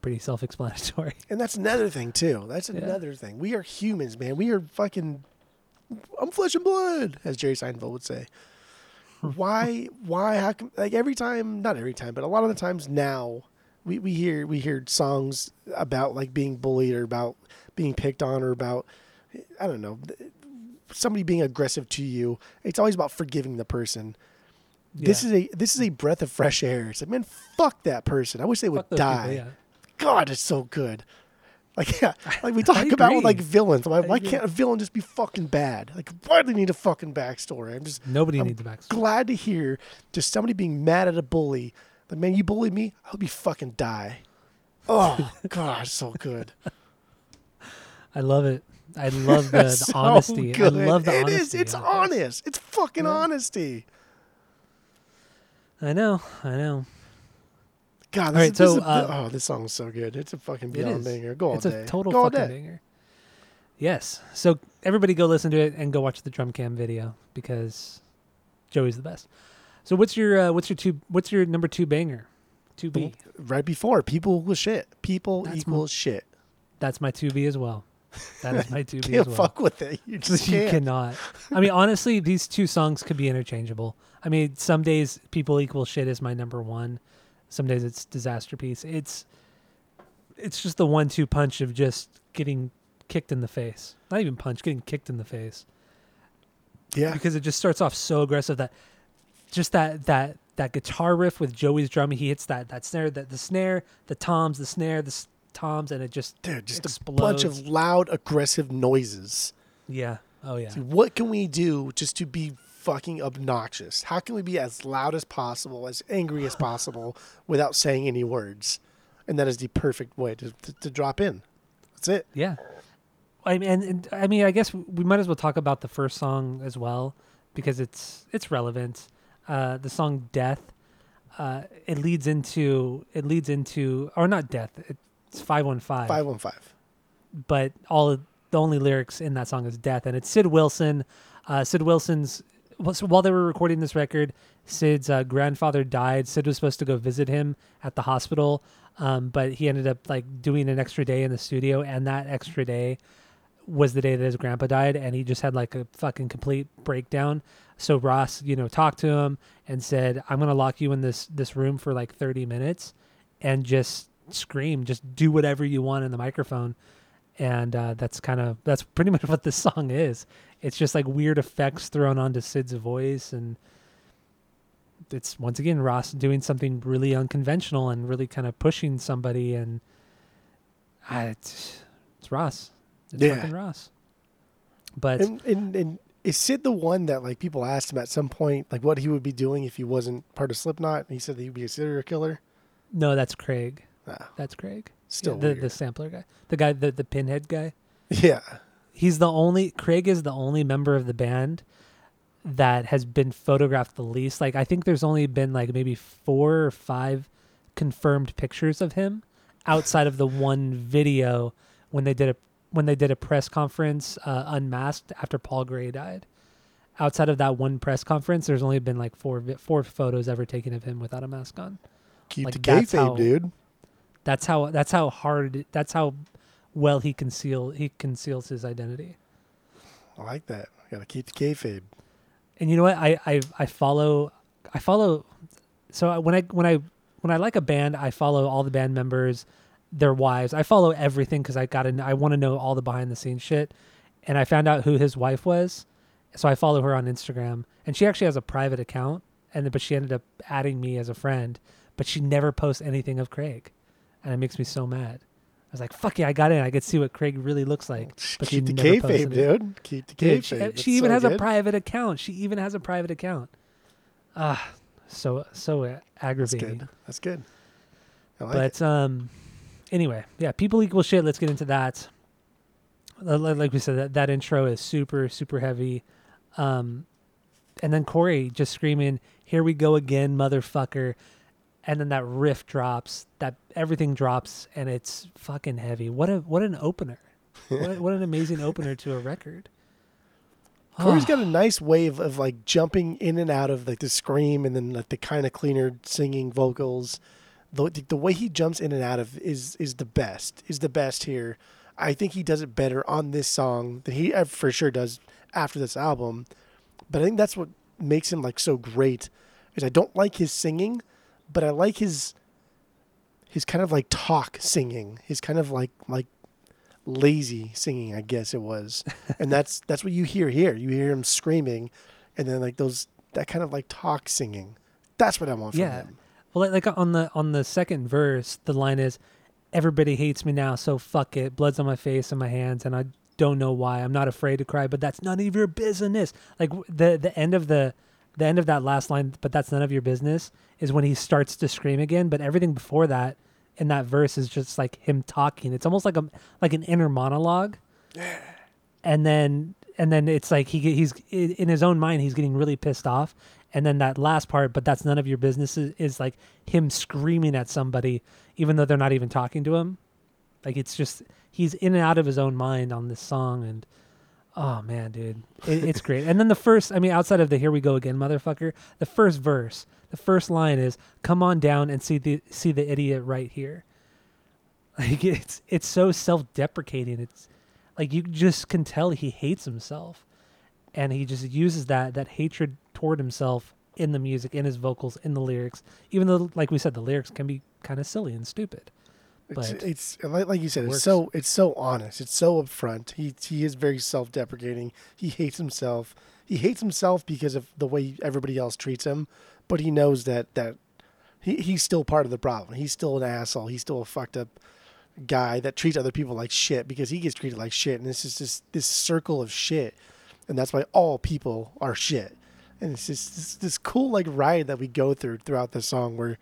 pretty self-explanatory. And that's another thing too. That's Yeah. another thing. We are humans, man. We are fucking. I'm flesh and blood, as Jerry Seinfeld would say. why? Why? How come? Like every time, not every time, but a lot of the times now, we, we hear we hear songs about like being bullied or about being picked on or about I don't know somebody being aggressive to you. It's always about forgiving the person. This is a this is a breath of fresh air. It's like man, fuck that person. I wish they would die. people, yeah. God, it's so good. Like yeah, like we talk about with like villains. I why can't a villain just be fucking bad? Like, why do they need a fucking backstory? I'm just Nobody I'm needs a backstory. glad to hear just somebody being mad at a bully. Like, man, you bullied me. I hope you fucking die. Oh God, so good. I love it. I love the, the So honesty. good. I love the It honesty. is. It's honest. It's fucking Yeah. honesty. I know. I know. God, this, right, is, this so, is- uh, oh, this song's so good. It's a fucking beyond is. banger. Go all it's day. a total Go fucking banger. Yes. So everybody go listen to it and go watch the drum cam video because Joey's the best. So what's your uh, what's your two what's your number two banger? Two B. Right before, people equal shit. People That's equal my- shit. That's my two B as well. That is my two B as well. fuck with it. You just you can't. cannot. I mean, honestly, these two songs could be interchangeable. I mean, some days people equal shit is my number one. Some days it's Disasterpiece. It's it's just the one two punch of just getting kicked in the face. Not even punch, getting kicked in the face. Yeah. Because it just starts off so aggressive that just that that that guitar riff with Joey's drum, he hits that that snare, that the snare, the toms, the snare, the s- toms, and it just Dude, just explodes. a bunch of loud, aggressive noises. yeah. Oh yeah. What can we do just to be fucking obnoxious? How can we be as loud as possible, as angry as possible, without saying any words? And that is the perfect way to, to, to drop in. That's it. Yeah. I mean, and, and I mean, I guess we might as well talk about the first song as well because it's it's relevant. Uh, the song "Death." Uh, it leads into it leads into or not death. It's five one five. 515. but all of, the only lyrics in that song is death, and it's Sid Wilson. Uh, Sid Wilson's so while they were recording this record, Sid's uh, grandfather died. Sid was supposed to go visit him at the hospital, um, but he ended up like doing an extra day in the studio, and that extra day was the day that his grandpa died, and he just had like a fucking complete breakdown. So Ross, you know, talked to him and said, "I'm gonna lock you in this this room for like 30 minutes, and just scream, just do whatever you want in the microphone." And uh, that's kind of that's pretty much what this song is. It's just like weird effects thrown onto Sid's voice, and it's once again Ross doing something really unconventional and really kind of pushing somebody, and uh, it's, it's Ross. It's Yeah. fucking Ross. But And, and, and is Sid the one that like people asked him at some point like what he would be doing if he wasn't part of Slipknot? And he said that he'd be a serial killer. no, that's Craig. Ah, That's Craig. Still the weird. the sampler guy, the guy, the the pinhead guy. yeah. He's the only Craig is the only member of the band that has been photographed the least. Like I think there's only been like maybe four or five confirmed pictures of him outside of the one video when they did a when they did a press conference uh, unmasked after Paul Gray died. Outside of that one press conference, there's only been like four four photos ever taken of him without a mask on. Keep Like, the kayfabe, dude. That's how that's how hard that's how well he conceal he conceals his identity. I like that. Got to keep the kayfabe. And you know what? I I I follow I follow so when I when I when I like a band, I follow all the band members, their wives. I follow everything cuz I got to I want to know all the behind the scenes shit. And I found out who his wife was. So I follow her on Instagram and she actually has a private account and but she ended up adding me as a friend, but she never posts anything of Craig. And it makes me so mad. I was like, "Fuck yeah, I got in. I could see what Craig really looks like." But keep she the never kayfabe, dude. Keep the Dude, kayfabe. she, she even so has a private account. She even has a private account. Ah, so so That's aggravating. good. That's good. I like but it. um, anyway, yeah, people equal shit. Let's get into that. Li- li- Like we said, that that intro is super super heavy. Um, and then Corey just screaming, "Here we go again, motherfucker!" And then that riff drops. That everything drops, and it's fucking heavy. What a what an opener! what, what an amazing opener to a record. Corey's got a ah. nice way of, of like jumping in and out of like the scream and then like the kind of cleaner singing vocals. The, the way he jumps in and out of is is the best. Is the best here. I think he does it better on this song than he for sure does after this album. But I think that's what makes him like so great. Is I don't like his singing, but I like his his kind of like talk singing. His kind of like like lazy singing, I guess it was. and that's that's what you hear here. You hear him screaming and then like those that kind of like talk singing. That's what I want from Yeah. him. Well, like, like on the on the second verse, the line is, "Everybody hates me now, so fuck it. Blood's on my face and my hands, and I don't know why. I'm not afraid to cry, but that's none of your business." Like the the end of the the end of that last line, but that's none of your business, is when he starts to scream again. But everything before that in that verse is just like him talking. It's almost like a like an inner monologue. And then and then it's like he he's in his own mind he's getting really pissed off and then that last part but that's none of your business is, is like him screaming at somebody even though they're not even talking to him like it's just he's in and out of his own mind on this song and oh man dude. It, it's great. And then the first i mean outside of the here we go again motherfucker the first verse the first line is come on down and see the see the idiot right here. Like it's it's so self-deprecating. It's like you just can tell he hates himself. And he just uses that that hatred toward himself in the music in his vocals in the lyrics even though like we said the lyrics can be kind of silly and stupid But it's like, like you said, it's works. so it's so honest. It's so upfront. He he is very self-deprecating. He hates himself. He hates himself because of the way everybody else treats him, but he knows that that he, he's still part of the problem. He's still an asshole. He's still a fucked up guy that treats other people like shit because he gets treated like shit, and it's just this this circle of shit, and that's why all people are shit, and it's just this, this cool like ride that we go through throughout the song where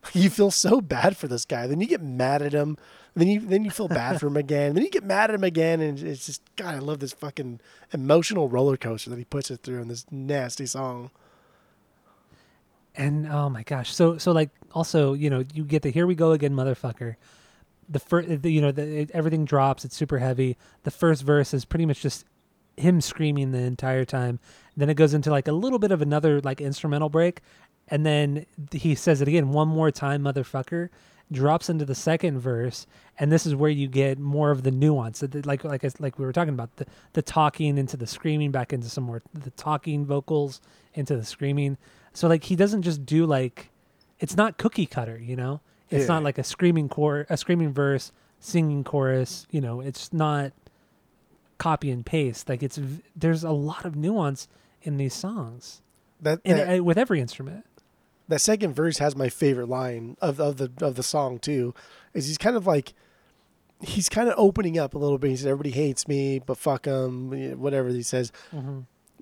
you feel so bad for this guy, then you get mad at him, then you then you feel bad for him again, then you get mad at him again, and it's just God, I love this fucking emotional roller coaster that he puts it through in this nasty song. And oh my gosh, so so like also you know you get the here we go again motherfucker. The first you know the, it, everything drops. It's super heavy. The first verse is pretty much just him screaming the entire time. Then it goes into like a little bit of another like instrumental break, and then he says it again one more time, motherfucker. Drops into the second verse, and this is where you get more of the nuance, like like like we were talking about the the talking into the screaming, back into some more the talking vocals into the screaming. So like he doesn't just do like, it's not cookie cutter, you know. It's Yeah. not like a screaming core, a screaming verse, singing chorus. You know, it's not copy and paste. Like it's there's a lot of nuance in these songs, That and that, with every instrument. That second verse has my favorite line of of the of the song too. Is he's kind of like he's kind of opening up a little bit. He says everybody hates me, but fuck them, whatever he says. Mm-hmm.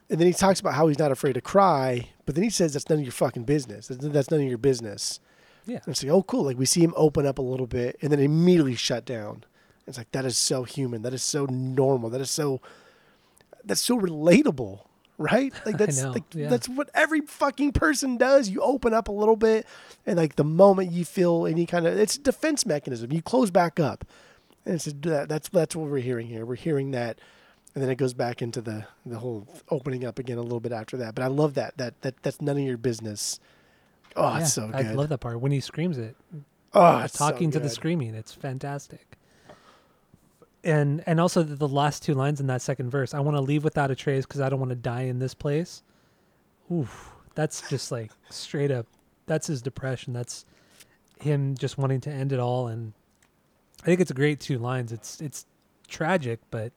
And then he talks about how he's not afraid to cry, but then he says that's none of your fucking business. That's, none of your business. Yeah. And it's like, oh, cool. Like we see him open up a little bit and then immediately shut down. It's like that is so human. That is so normal. That is so that's so relatable, right? Like that's know, like yeah. that's what every fucking person does. You open up a little bit, and like the moment you feel any kind of it's a defense mechanism. You close back up, and it's a, that, that's that's what we're hearing here. We're hearing that, and then it goes back into the the whole opening up again a little bit after that. But I love that that that that's none of your business. Oh, yeah, it's so good. I love that part when he screams it. oh, it's so talking to the screaming. It's fantastic. And and also the, the last two lines in that second verse. I want to leave without a trace because I don't want to die in this place. Oof, that's just like straight up. That's his depression. That's him just wanting to end it all. And I think it's a great two lines. It's it's tragic, but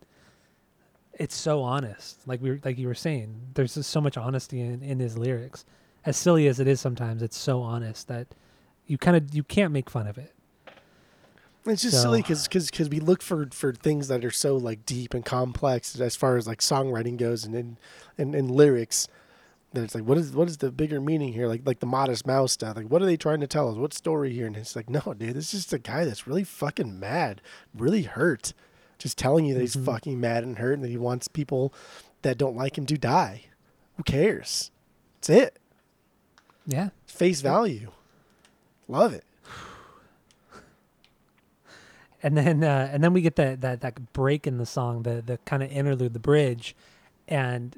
it's so honest. Like we were, like you were saying, there's just so much honesty in, in his lyrics. As silly as it is sometimes, it's so honest that you kind of you can't make fun of it. It's just So- silly because because we look for for things that are so like deep and complex as far as like songwriting goes and and, and, and lyrics. That it's like what is what is the bigger meaning here? Like like the Modest Mouse stuff. Like what are they trying to tell us? What story here? And it's like no, dude, this is just a guy that's really fucking mad, really hurt, just telling you that he's Mhm. fucking mad and hurt, and that he wants people that don't like him to die. Who cares? That's it. Yeah, Face value. Love it. And then uh, and then we get that that that break in the song, the the kind of interlude, the bridge, and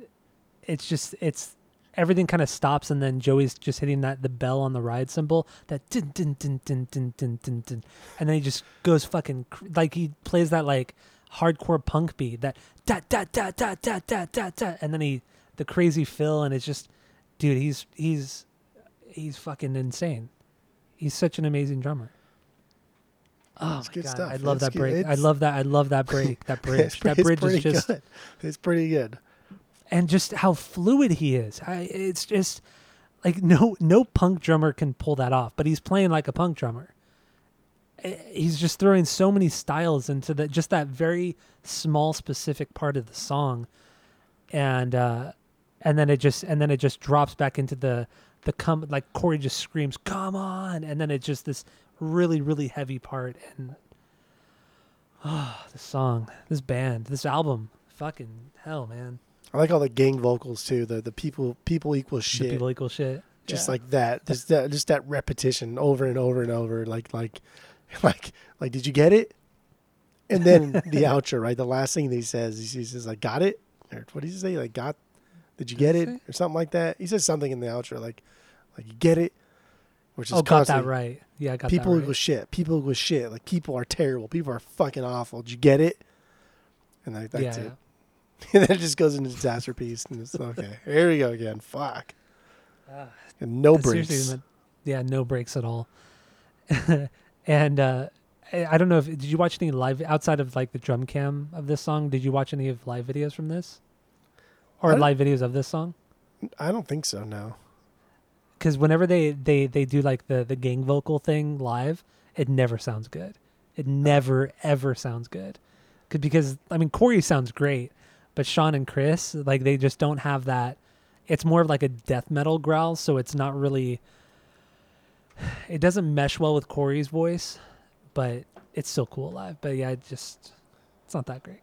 it's just it's everything kind of stops, and then Joey's just hitting that the bell on the ride cymbal, that din din din din din din din din, and then he just goes fucking like he plays that like hardcore punk beat, that da da da da da da da da, and then he the crazy fill, and it's just, dude, he's he's he's fucking insane. He's such an amazing drummer. Oh It's my good god, stuff. I love It's that good. break. I love that. I love that break. That bridge. that bridge is just good. It's pretty good. and just how fluid he is. I, it's just like no no punk drummer can pull that off, but he's playing like a punk drummer. Eh, He's just throwing so many styles into that just that very small specific part of the song, and uh, and then it just and then it just drops back into the the come like Corey just screams come on, and then it's just this really really heavy part and oh the song this band this album fucking hell man I like all the gang vocals too. The the people people equal the shit. people equal shit. just Yeah. like that. Just that just that repetition over and over and over. Like like like like did you get it? And then the outro, right? The last thing that he says, he he says, "I got it." Or what did he say? Like, "Got? Did you get he it?" Or something like that. He says something in the outro, like, "Like you get it," which is Oh, got that right. Yeah, I got people right. shit. People equal shit. Like people are terrible. People are fucking awful. Did you get it? And like, that's yeah, it. and then it just goes into Disasterpiece, and it's okay. Here we go again. Fuck. Ah. And no breaks. yeah, no breaks at all. and uh, I I don't know if did you watch any live outside of like the drum cam of this song? Did you watch any of live videos from this, or live videos of this song? I don't think so. No. Because whenever they they they do like the the gang vocal thing live, it never sounds good. It oh. never ever sounds good. 'Cause- Because I mean Corey sounds great, but Shawn and Chris like they just don't have that. It's more of like a death metal growl, so it's not really. It doesn't mesh well with Corey's voice, but it's still cool live. But yeah, it just it's not that great.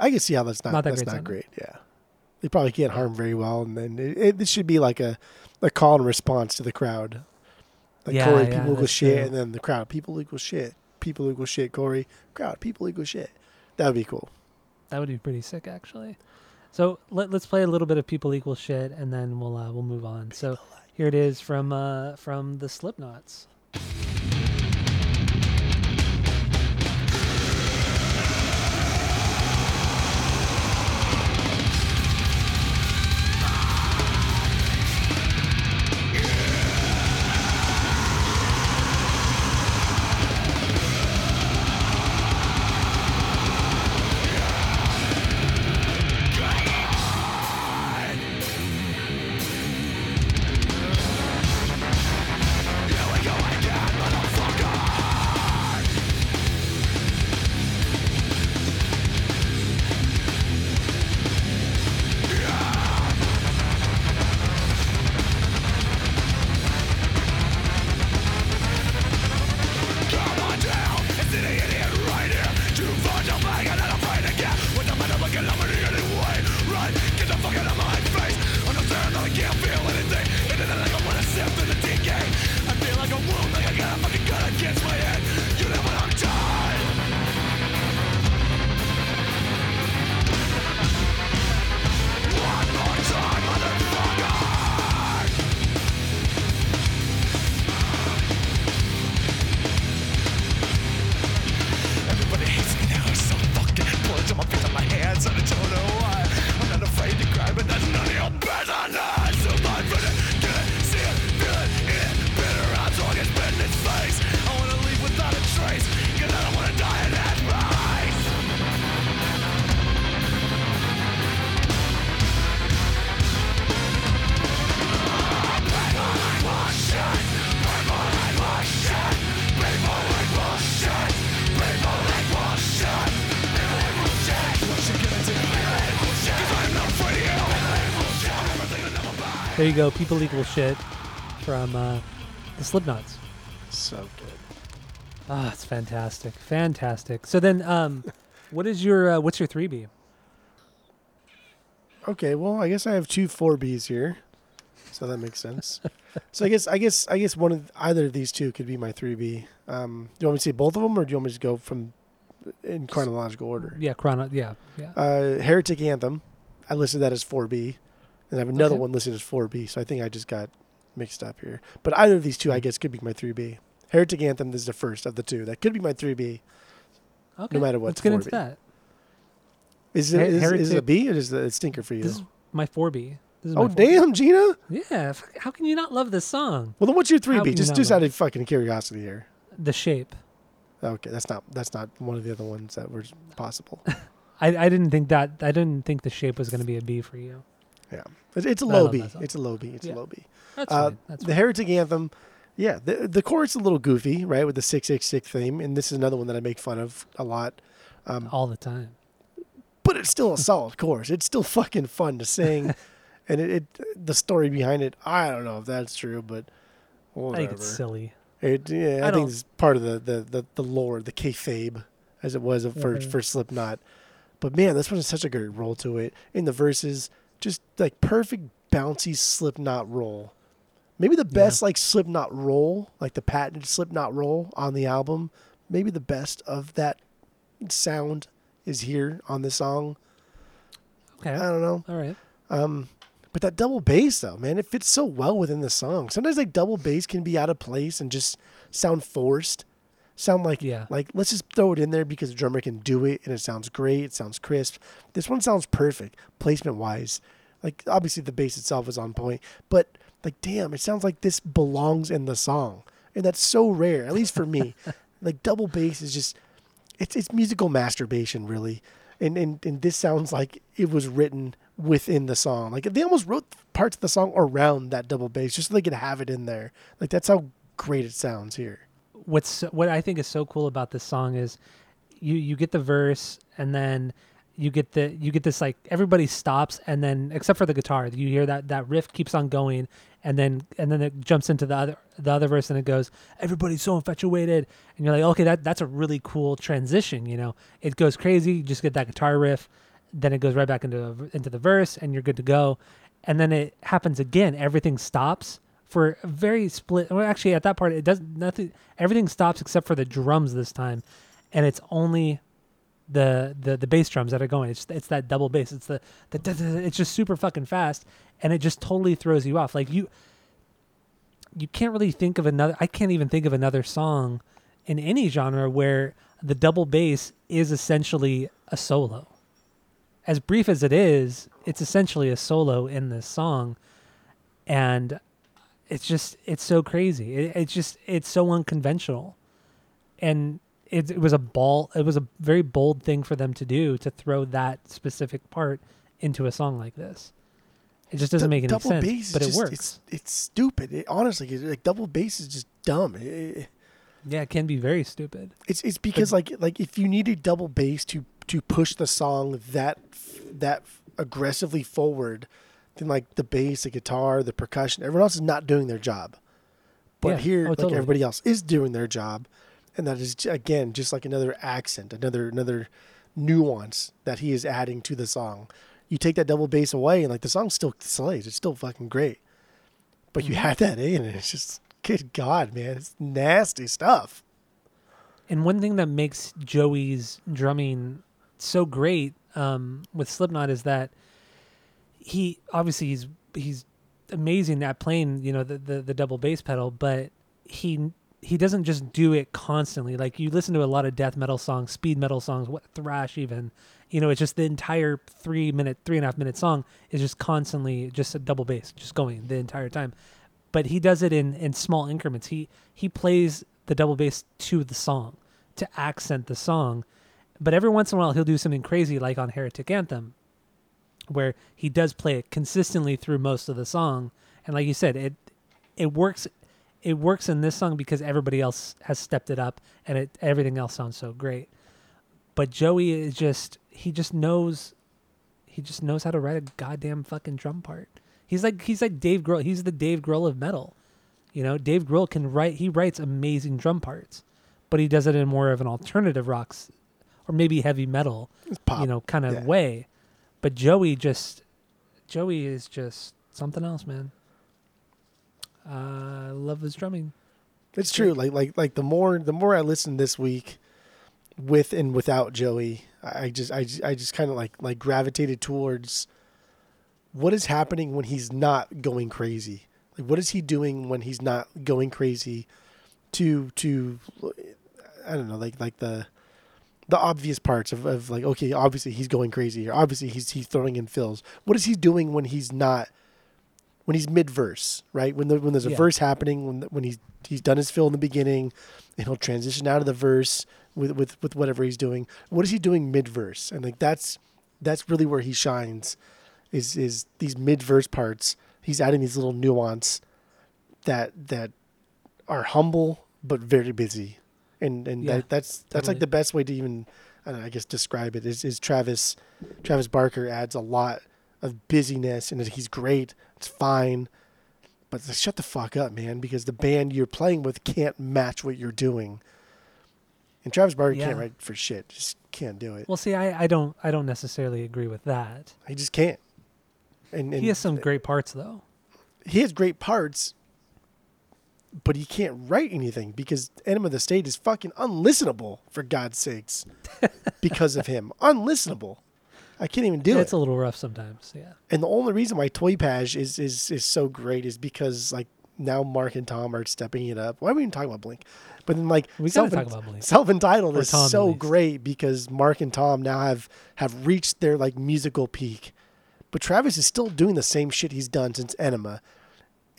I can see how that's not, Not that that's great not sounding. great. Yeah, they probably can't harm very well, and then it, it, this should be like a a call and response to the crowd. Like Yeah, Corey, yeah, people equal shit, true. and then the crowd, people equal shit, people equal shit. Corey, crowd, people equal shit. That would be cool. That would be pretty sick, actually. So let, let's play a little bit of "People Equal Shit" and then we'll uh, we'll move on. So here it is from uh, from the Slipknots. There you go. "People Equal Shit" from uh, the Slipknots. So good. Ah, it's fantastic, fantastic. So then, um, what is your uh, what's your three B? Okay, well, I guess I have two four Bs here, so that makes sense. so I guess I guess I guess one of either of these two could be my three B. Um, do you want me to say both of them, or do you want me to go from in chronological order? Yeah, chrono. Yeah, yeah. Uh, Heretic Anthem, I listed that as four B, and I have another Okay. one listed as four B. So I think I just got mixed up here. But either of these two, I hmm. guess, could be my three B. Heretic Anthem is the first of the two. That could be my three B. Okay. No matter what, Let's get into 4B. that. Is it Her- is, is it a Heretic- B or is it a stinker for you? This is my four B. oh damn, Gina. Yeah. How can you not love this song? Well, then what's your 3B? Just just out of fucking curiosity here. The shape. Okay, that's not that's not one of the other ones that were possible. I, I didn't think that. I didn't think the shape was going to be a B for you. Yeah, it's, it's a I low B. It's a low B. It's Yeah. a low B. That's Uh, fine. That's the fine. Heretic Anthem, yeah, the the chorus is a little goofy, right, with the six six six theme, and this is another one that I make fun of a lot. Um, all the time. but it's still a solid chorus. It's still fucking fun to sing, and it, it the story behind it. I don't know if that's true, but I whatever. think it's silly. It, yeah, I, I think it's part of the, the, the, the lore, the kayfabe, as it was for for Slipknot. But man, this one has such a great roll to it. In the verses, just like perfect bouncy Slipknot roll. Maybe the Yeah. best like Slipknot roll, like the patented Slipknot roll on the album. Maybe the best of that sound is here on this song. Okay. I don't know. all right. Um, but that double bass though, man, it fits so well within the song. Sometimes like double bass can be out of place and just sound forced. Sound like Yeah. like let's just throw it in there because the drummer can do it and it sounds great, it sounds crisp. This one sounds perfect placement wise. Like obviously the bass itself is on point, but like damn, it sounds like this belongs in the song. And that's so rare, at least for me. like double bass is just it's it's musical masturbation really and, and and this sounds like it was written within the song like they almost wrote parts of the song around that double bass just so they could have it in there like that's how great it sounds here what's what I think is so cool about this song is you you get the verse and then you get the you get this like everybody stops and then except for the guitar you hear that that riff keeps on going and then and then it jumps into the other the other verse and it goes everybody's so infatuated. And you're like okay that that's a really cool transition you know? It goes crazy you just get that guitar riff then it goes right back into into the verse and you're good to go. And then it happens again everything stops for a very split well actually at that part it does nothing everything stops except for the drums this time and it's only the the the bass drums that are going. It's it's that double bass. It's the the it's just super fucking fast, and it just totally throws you off. Like you you can't really think of another. I can't even think of another song in any genre where the double bass is essentially a solo. As brief as it is, it's essentially a solo in this song, and it's just it's so crazy. It, it's just it's so unconventional, and it, it was a ball. It was a very bold thing for them to do to throw that specific part into a song like this. It just doesn't Du- make any double sense, bass but it just- works. It's it's stupid. It, honestly, like double bass is just dumb. It- yeah, it can be very stupid. it's it's because like like if you need a double bass to to push the song that that aggressively forward, then like the bass, the guitar, the percussion, everyone else is not doing their job. But Yeah. here, Oh, like totally. everybody else is doing their job, and that is again just like another accent, another another nuance that he is adding to the song. You take that double bass away, and like the song still slays. It's still fucking great. But Mm-hmm. you had that in, and it's just good God, man, it's nasty stuff. And one thing that makes Joey's drumming so great um, with Slipknot is that he obviously he's he's amazing at playing you know the, the the double bass pedal, but he he doesn't just do it constantly. Like you listen to a lot of death metal songs, speed metal songs, what thrash even. You know, it's just the entire three minute, three and a half minute song is just constantly just a double bass, just going the entire time. But he does it in in small increments. He he plays the double bass to the song to accent the song. But every once in a while he'll do something crazy like on Heretic Anthem where he does play it consistently through most of the song. And like you said, it it works it works in this song because everybody else has stepped it up and it everything else sounds so great. But Joey is just he just knows he just knows how to write a goddamn fucking drum part. He's like he's like Dave Grohl. He's the Dave Grohl of metal. You know, Dave Grohl can write he writes amazing drum parts, but he does it in more of an alternative rocks or maybe heavy metal, pop. you know, kind of yeah. way. But Joey just Joey is just something else, man. Uh, I love his drumming. It's true. Like like like the more the more I listen this week, with and without Joey, I just I I just kind of like like gravitated towards what is happening when he's not going crazy. Like what is he doing when he's not going crazy? To to I don't know like like the the obvious parts of, of like okay obviously he's going crazy here obviously he's he's throwing in fills. What is he doing when he's not? when he's mid verse, right? When the, when there's a Yeah. verse happening, when when he's he's done his fill in the beginning, and he'll transition out of the verse with with with whatever he's doing. What is he doing mid verse? And like that's that's really where he shines, is is these mid verse parts. He's adding these little nuance that that are humble but very busy, and and Yeah, that, that's that's like the best way to even I, don't know, I guess describe it. Is is Travis Travis Barker adds a lot of busyness, and he's great. It's fine, but shut the fuck up, man, because the band you're playing with can't match what you're doing. And Travis Barker Yeah. can't write for shit. Just can't do it. Well, see, I, I don't I don't necessarily agree with that. He just can't. And, and he has some great parts though. he has great parts, but he can't write anything because Enema of the State is fucking unlistenable for God's sakes. because of him, unlistenable. I can't even do it's it. It's a little rough sometimes. Yeah. And the only reason why Toy Page is, is is so great is because like now Mark and Tom are stepping it up. Why are we even talking about Blink? But then like We gotta talk about Blink. self entitled Or is Tom, so great because Mark and Tom now have have reached their like musical peak. But Travis is still doing the same shit he's done since Enema.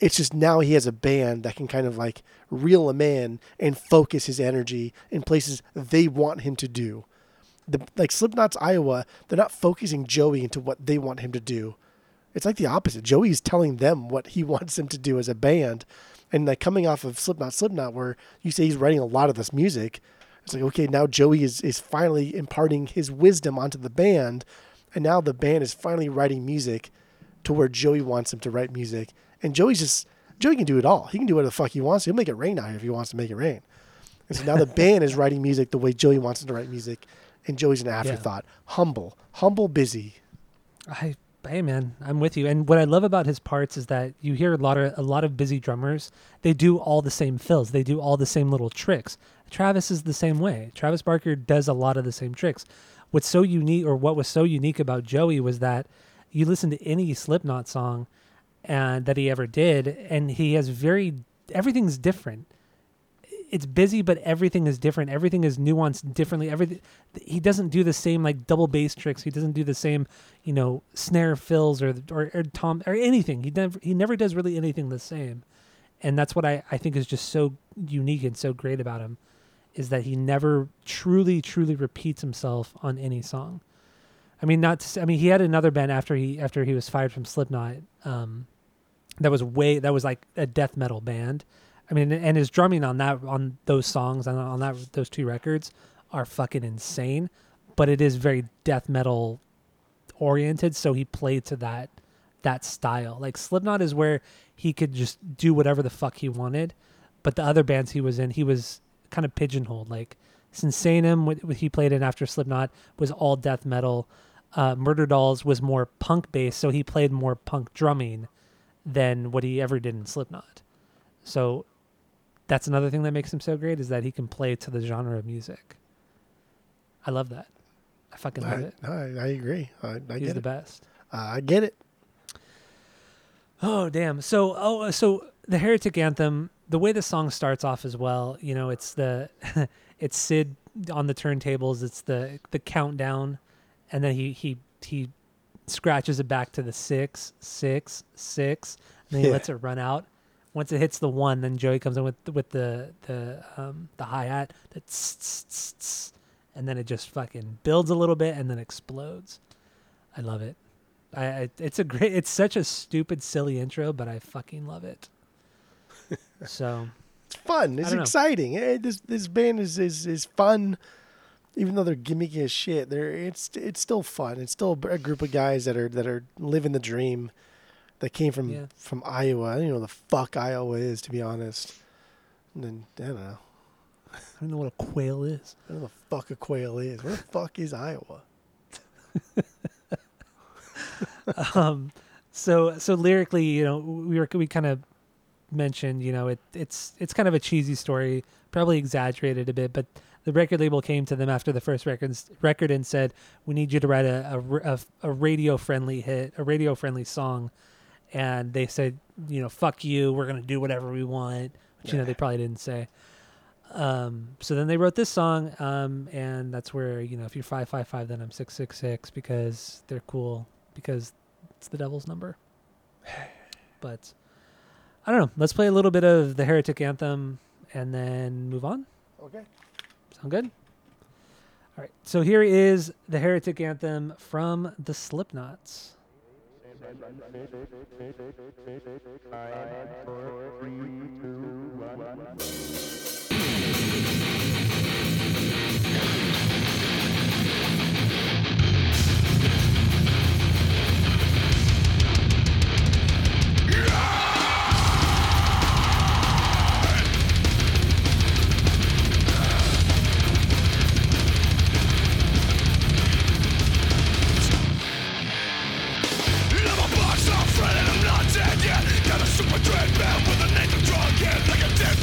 It's just now he has a band that can kind of like reel him in and focus his energy in places they want him to do. The like Slipknot's Iowa, they're not focusing Joey into what they want him to do. It's like the opposite. Joey's telling them what he wants them to do as a band, And like coming off of Slipknot, Slipknot, where you say he's writing a lot of this music, it's like okay, now Joey is is finally imparting his wisdom onto the band, and now the band is finally writing music to where Joey wants him to write music, and Joey's just Joey can do it all. He can do whatever the fuck he wants. He'll make it rain out here if he wants to make it rain. And so now the band is writing music the way Joey wants him to write music, and Joey's an afterthought. Humble, humble, busy. I hey man, I'm with you. And what I love about his parts is that you hear a lot of a lot of busy drummers. They do all the same fills. They do all the same little tricks. Travis is the same way. Travis Barker does a lot of the same tricks. What's so unique, or what was so unique about Joey, was that you listen to any Slipknot song, and that he ever did, and he has very everything's different it's busy, but everything is different. Everything is nuanced differently. Everything he doesn't do the same like double bass tricks. He doesn't do the same, you know, snare fills or or, or tom or anything. He never he never does really anything the same, and that's what I I think is just so unique and so great about him, is that he never truly truly repeats himself on any song. I mean, not. To, I mean, he had another band after he after he was fired from Slipknot. Um, that was way that was like a death metal band. I mean, and his drumming on that on those songs and on that those two records are fucking insane. But it is very death metal oriented, so he played to that that style. Like Slipknot is where he could just do whatever the fuck he wanted, but the other bands he was in, he was kind of pigeonholed. Like Sinsaenum, what what he played in after Slipknot, was all death metal. Uh, Murderdolls was more punk based, so he played more punk drumming than what he ever did in Slipknot. So that's another thing that makes him so great is that he can play to the genre of music. I love that. I fucking love I, it. I, I agree. I, I He's the it. best. Uh, I get it. Oh damn! So oh so the Heretic Anthem, the way the song starts off as well, you know, it's the it's Sid on the turntables. It's the the countdown, and then he he he scratches it back to the six six six, and then he Yeah. lets it run out. Once it hits the one, then Joey comes in with with the the um the hi hat, tss, and then it just fucking builds a little bit and then explodes. I love it. I, I it's a great it's such a stupid silly intro but i fucking love it so It's fun. It's don't know. exciting. Eh, this this band is, is is fun. Even though they're gimmicky as shit, they're it's it's still fun. It's still a group of guys that are that are living the dream. That came from Yeah. from Iowa. I don't know what the fuck Iowa is, to be honest. And then I don't know. i don't know what a quail is I don't know what the fuck a quail is. Where the fuck is Iowa? um so so lyrically you know we were we kind of mentioned you know it it's it's kind of a cheesy story probably exaggerated a bit but the record label came to them after the first record record and said we need you to write a a, a radio friendly hit a radio friendly song. And they said you know fuck you we're gonna do whatever we want which you know they probably didn't say. Um so then they wrote this song um and that's where you know if you're 555 then i'm 666 because they're cool because it's the devil's number. But i don't know. Let's play a little bit of the heretic anthem and then move on. Okay. Sound good all right so here is the heretic anthem from the slipknots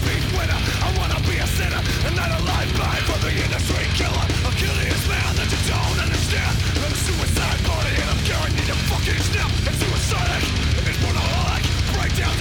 big winner I wanna be a sinner and not a lifeline for the industry killer A man that you don't understand I'm guaranteed to fucking snap Breakdowns,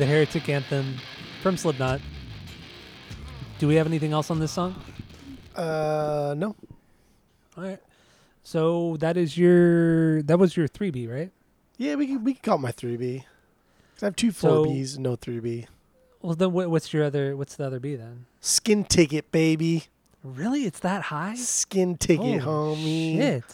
The Heretic Anthem from Slipknot. Do we have anything else on this song? Uh, no. All right. So that is your that was your three B, right? Yeah, we can, we can call it my three B. I have two four so, Bs, no three B. Well, then what, what's your other? What's the other B then? Skin ticket, baby. Really, it's that high? Skin ticket, Holy homie. Shit.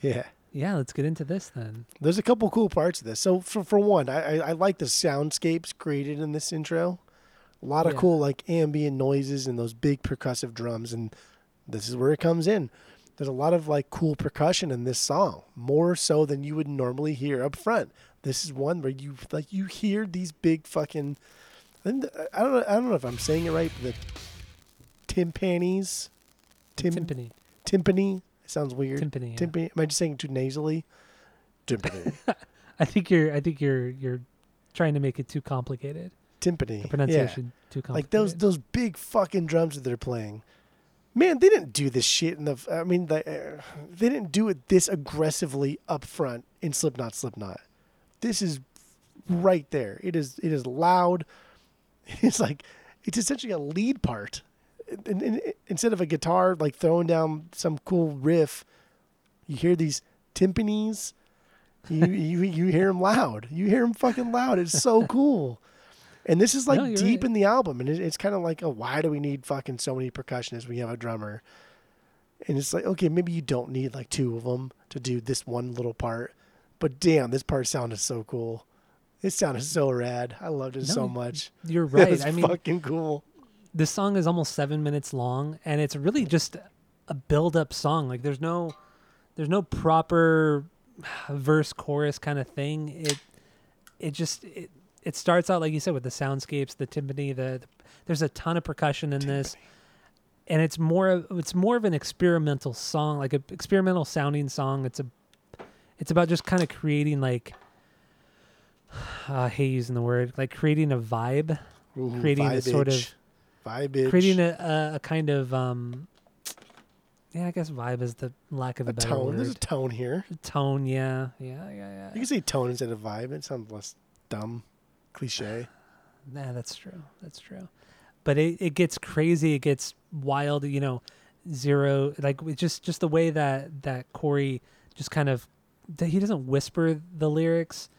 Yeah. Yeah, let's get into this then. There's a couple cool parts of this. So for for one, I I, I like the soundscapes created in this intro. A lot of Yeah. cool like ambient noises and those big percussive drums, and this is where it comes in. There's a lot of like cool percussion in this song, more so than you would normally hear up front. This is one where you like you hear these big fucking. And I don't know. I don't know if I'm saying it right. But the timpanis, tim, Timpani. timpani. It sounds weird. Timpani. yeah. Timpani. Am I just saying it too nasally? Timpani. I think you're. I think you're. You're trying to make it too complicated. timpani. The pronunciation yeah. too complicated. Like those those big fucking drums that they're playing. Man, they didn't do this shit in the. I mean, the, uh, they didn't do it this aggressively up front in Slipknot. Slipknot. This is right there. It is. It is loud. It's like it's essentially a lead part. And, and- instead of a guitar like throwing down some cool riff, you hear these timpanis. You you you hear them loud. You hear them fucking loud. It's so cool. And this is like No, deep right. in the album, and it, it's kind of like, oh, why do we need fucking so many percussionists? We have a drummer, and it's like, okay, maybe you don't need like two of them to do this one little part, but damn, this part sounded so cool. It sounded so rad. I loved it No, so much. You're right. was I mean, fucking cool. this song is almost seven minutes long, and it's really just a build-up song. Like there's no, there's no proper verse chorus kind of thing. It, it just it, it starts out like you said with the soundscapes, the timpani, the, there's a ton of percussion in this, and it's more of it's more of an experimental song, like an experimental sounding song. It's a, it's about just kind of creating like. I hate using the word like creating a vibe Ooh, creating a sort of- vibe, creating a, a, a kind of um yeah i guess vibe is the lack of a, a better tone. word There's a tone here. tone yeah yeah yeah yeah You can say tone instead of vibe. It sounds less dumb, cliche. nah, that's true that's true but it, it gets crazy it gets wild you know zero like just just the way that that corey just kind of he doesn't whisper the lyrics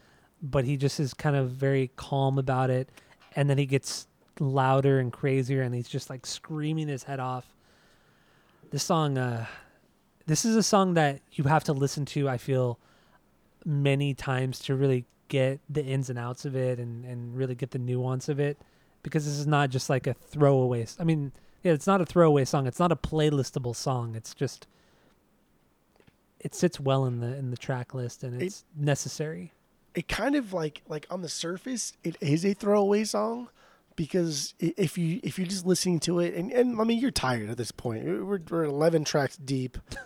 but he just is kind of very calm about it. And then he gets louder and crazier and he's just like screaming his head off. This song uh this is a song that you have to listen to i feel many times to really get the ins and outs of it and and really get the nuance of it. Because this is not just like a throwaway I mean yeah it's not a throwaway song. It's not a playlistable song. It's just it sits well in the in the track list and It- it's necessary it kind of like like on the surface it is a throwaway song because if you if you're just listening to it and, and I mean you're tired at this point. We're, we're 11 tracks deep.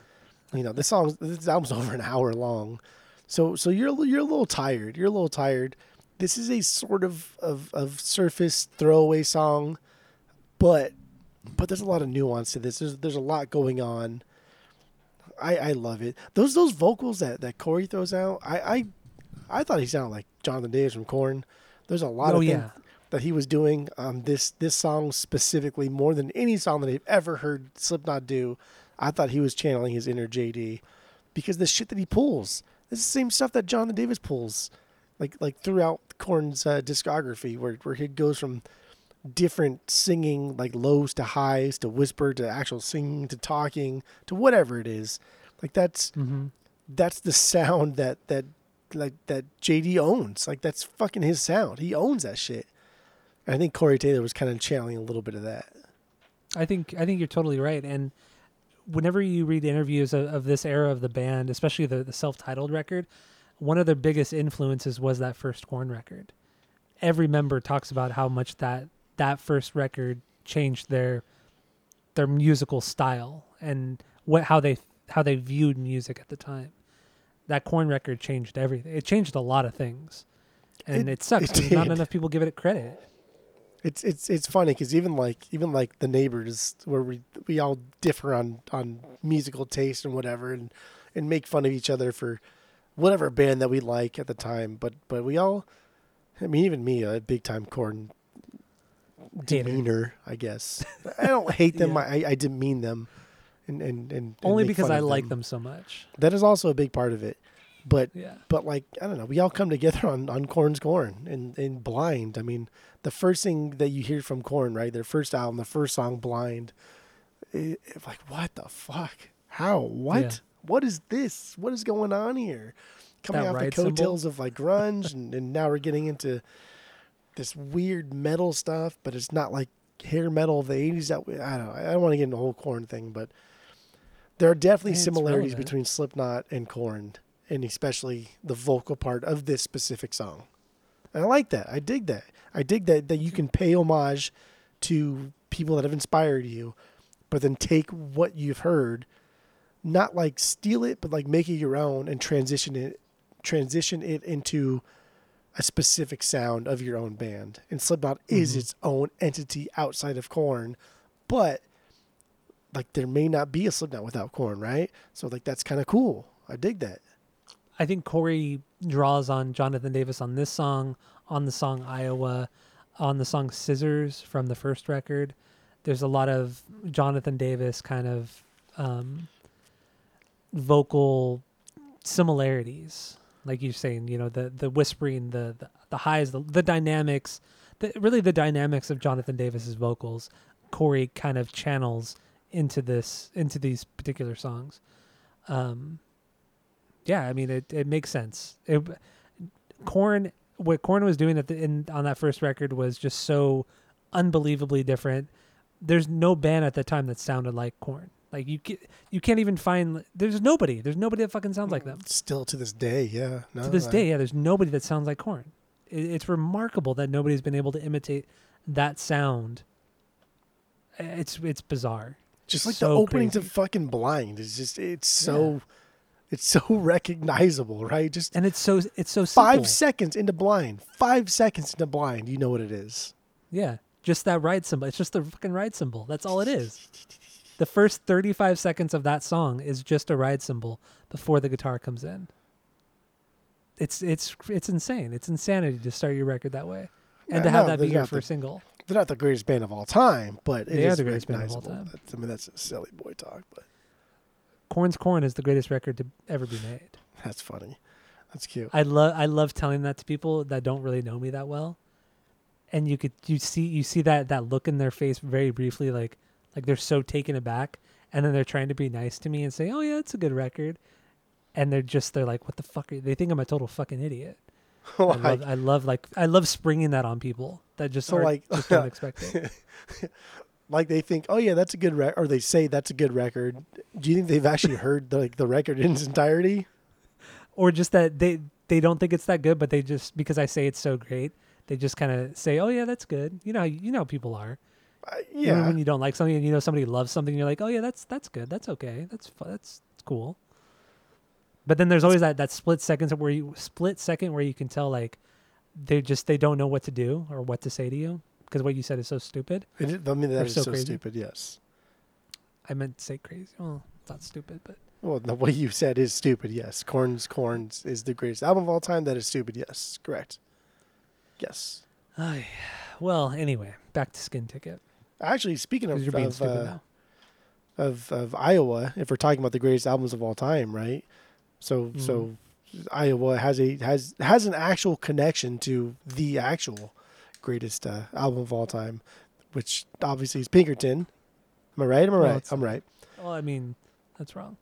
You know this song this album's over an hour long. So so you're you're a little tired. You're a little tired. This is a sort of of, of surface throwaway song but but there's a lot of nuance to this. There's there's a lot going on. I, I love it. Those those vocals that, that Corey throws out, I, I I thought he sounded like Jonathan Davis from Korn. There's a lot Oh, of things yeah. that he was doing on this this song specifically more than any song that I've ever heard Slipknot do. I thought he was channeling his inner JD because the shit that he pulls, it's the same stuff that Jonathan Davis pulls, like like throughout Korn's uh, discography, where where he goes from different singing like lows to highs to whisper to actual singing to talking to whatever it is like that's mm-hmm. that's the sound that that like that JD owns. Like that's fucking his sound. He owns that shit. I think Corey Taylor was kind of channeling a little bit of that. I think I think you're totally right. And whenever you read interviews of, of this era of the band, especially the, the self-titled record, one of their biggest influences was that first Korn record. Every member talks about how much that that first record changed their their musical style and what how they how they viewed music at the time. That Korn record changed everything. It changed a lot of things, and It- it, sucks it not enough people give it credit. It's it's it's funny because even like even like the neighbors where we we all differ on on musical taste and whatever and and make fun of each other for whatever band that we like at the time. But but we all I mean, even me, a big time Korn demeanor, I guess. I don't hate them. Yeah. I, I demean them, and and, and and Only make because I like them so much. That is also a big part of it. But Yeah. but like I don't know, we all come together on on Korn's Korn and and Blind. I mean, the first thing that you hear from Korn, right? Their first album, the first song, Blind. It, it's like what the fuck? How? What? Yeah. What is this? What is going on here? Coming That off the ride cymbal? coattails of like grunge, and, and now we're getting into this weird metal stuff, but it's not like hair metal of the '80s. That we- I don't know. I don't want to get into the whole Korn thing, but there are definitely it's similarities relevant. between Slipknot and Korn, and especially the vocal part of this specific song. And I like that. I dig that. I dig that that you can pay homage to people that have inspired you, but then take what you've heard, not like steal it, but like make it your own and transition it transition it into a specific sound of your own band. And Slipknot is Mhm. its own entity outside of Korn, but like there may not be a Slipknot without Korn, right? So like that's kind of cool. I dig that. I think Corey draws on Jonathan Davis on this song, on the song Iowa, on the song Scissors from the first record. There's a lot of Jonathan Davis kind of um, vocal similarities, like you're saying. You know, the the whispering, the the, the highs, the, the dynamics, the, really the dynamics of Jonathan Davis's vocals. Corey kind of channels into this into these particular songs. Um, yeah, I mean it, it makes sense. It, Korn, what Korn was doing at the in on that first record was just so unbelievably different. There's no band at the time that sounded like Korn. Like you, ca- you can't even find. There's nobody. There's nobody that fucking sounds like them. Still to this day, yeah. No, to this I- day, yeah, there's nobody that sounds like Korn. It, it's remarkable that nobody's been able to imitate that sound. It's it's bizarre. Just like so the opening crazy. to fucking Blind is just it's so it's so recognizable, right? Just and it's so it's so simple. five seconds into Blind, five seconds into Blind, you know what it is. Yeah, just that ride cymbal. It's just the fucking ride cymbal. That's all it is. The first 35 seconds of that song is just a ride cymbal before the guitar comes in. It's it's it's insane. It's insanity to start your record that way, and Yeah, to have no, that be your first single. They're not the greatest band of all time, but it They is the greatest band of all time. That's- I mean, that's a silly boy talk, but Korn's Korn is the greatest record to ever be made. that's funny. That's cute. I love I love telling that to people that don't really know me that well, and you could you see you see that that look in their face very briefly, like like they're so taken aback, and then they're trying to be nice to me and say, "Oh yeah, it's a good record," and they're just they're like, "What the fuck?" Are? They think I'm a total fucking idiot. I love I love like I love springing that on people that just So, like- just don't expect it. like they think, oh yeah, that's a good record, or they say that's a good record. Do you think they've actually heard the, like the record in its entirety? or just that they they don't think it's that good, but they just because I say it's so great, they just kind of say, "Oh yeah, that's good." You know, you know people are. Uh, Even yeah, when you don't like something and you know somebody loves something, you're like, "Oh yeah, that's that's good. That's okay. That's fu- that's, that's cool." But then there's always that that split seconds where you split second where you can tell like they just they don't know what to do or what to say to you because what you said is so stupid. It I mean that is so so stupid. Yes. I meant to say crazy. Well, it's not stupid, but Well, the way you said is stupid. Yes, Korn's Korns is the greatest album of all time. That is stupid. Yes, correct. Yes. Well, anyway, back to Skin Ticket Actually, speaking of of, uh, of of Iowa, if we're talking about the greatest albums of all time, right? So Mm-hmm. so Iowa has a has has an actual connection to the actual greatest uh, album of all time, which obviously is Pinkerton. Am I right? Am I right? I'm right. Well, I mean, that's wrong.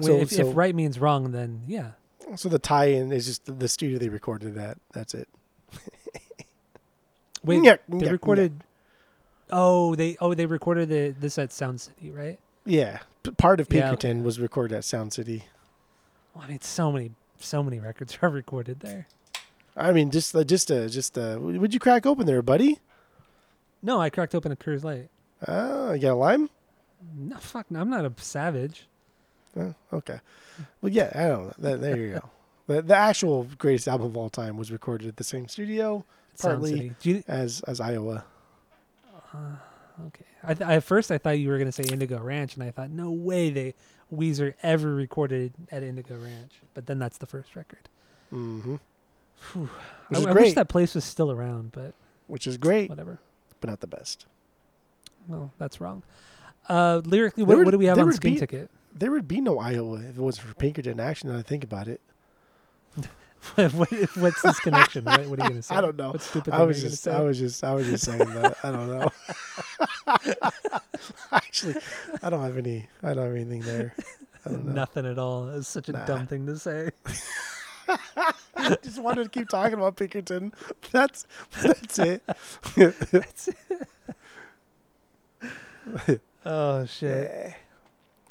So- if, so- if right means wrong, then yeah. So the tie-in is just the, the studio they recorded at. That's it. Wait, they recorded. Oh, they oh they recorded the this at Sound City, right? Yeah, p- part of Yeah, Pinkerton was recorded at Sound City. Well, I mean, so many so many records are recorded there. I mean, just uh, just uh, just uh, would you crack open there, buddy? No, I cracked open a Coors Light. Oh, you got a lime? No, fuck, no, I'm not a savage. Oh, okay. Well, yeah, I don't know. There, you go. The, the actual greatest album of all time was recorded at the same studio Partly. City. Do you, as as Iowa. Okay. I th- at first I thought you were gonna say Indigo Ranch, and I thought no way they Weezer ever recorded at Indigo Ranch. But then that's the first record. Mm-hmm. which I, is I great. wish that place was still around, but which is great, whatever. but not the best. Well, that's wrong. Uh, lyrically, what, would- what do we have on Skin be- Ticket? There would be no Iowa if it wasn't for Pinkerton action. Now I think about it. what, what's this connection? What, what are you going to say? I don't know. What stupid I was just, gonna I was just, I was just saying that. I don't know. Actually, I don't have any. I don't have anything there. I don't know. Nothing at all. It's such a Nah. dumb thing to say. I just wanted to keep talking about Pinkerton. That's that's it. Oh shit.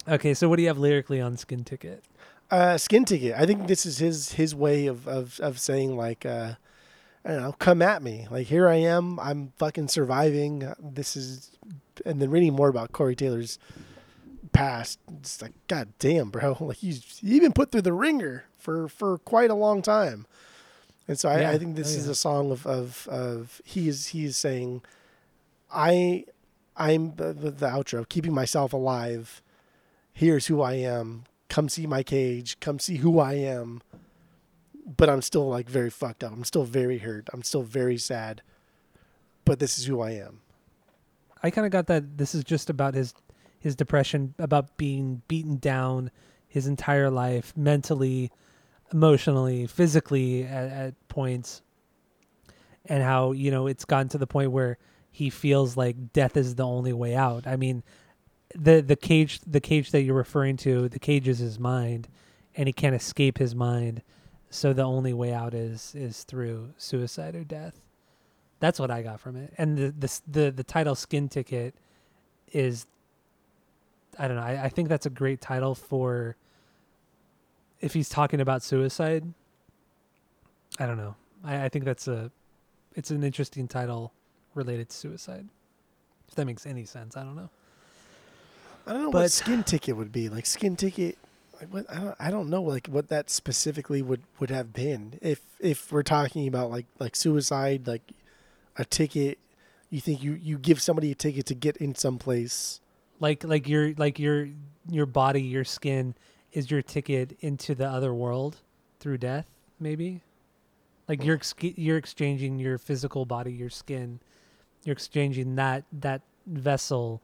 Okay, so what do you have lyrically on Skin Ticket? Uh, skin ticket. I think this is his his way of of of saying like, uh, I don't know, come at me. Like here I am. I'm fucking surviving. This is, and then reading more about Corey Taylor's past. It's like, god damn, bro. Like he's he been put through the ringer for for quite a long time. And so I, Yeah. I think this Oh, is a song of of of he is he is saying, I I'm the, the, the outro, keeping myself alive. Here's who I am. Come see my cage. Come see who I am. But I'm still like very fucked up. I'm still very hurt. I'm still very sad. But this is who I am. I kind of got that this is just about his his depression, about being beaten down his entire life, mentally, emotionally, physically at, at points, and how you know it's gotten to the point where he feels like death is the only way out. I mean, the the cage the cage that you're referring to, the cage is his mind, and he can't escape his mind. So the only way out is is through suicide or death. That's what I got from it. And the the the, the title "Skin Ticket" is, I don't know. I, I think that's a great title for. If he's talking about suicide, I don't know. I, I think that's a, it's an interesting title related to suicide. If that makes any sense, I don't know. I don't know But- what skin ticket would be. Like skin ticket like what I don't I don't know like what that specifically would would have been. If if we're talking about like like suicide, like a ticket you think you you give somebody a ticket to get in some place. Like like your like your your body, your skin is your ticket into the other world through death, maybe. Like you're ex- you're exchanging your physical body, your skin, you're exchanging that that vessel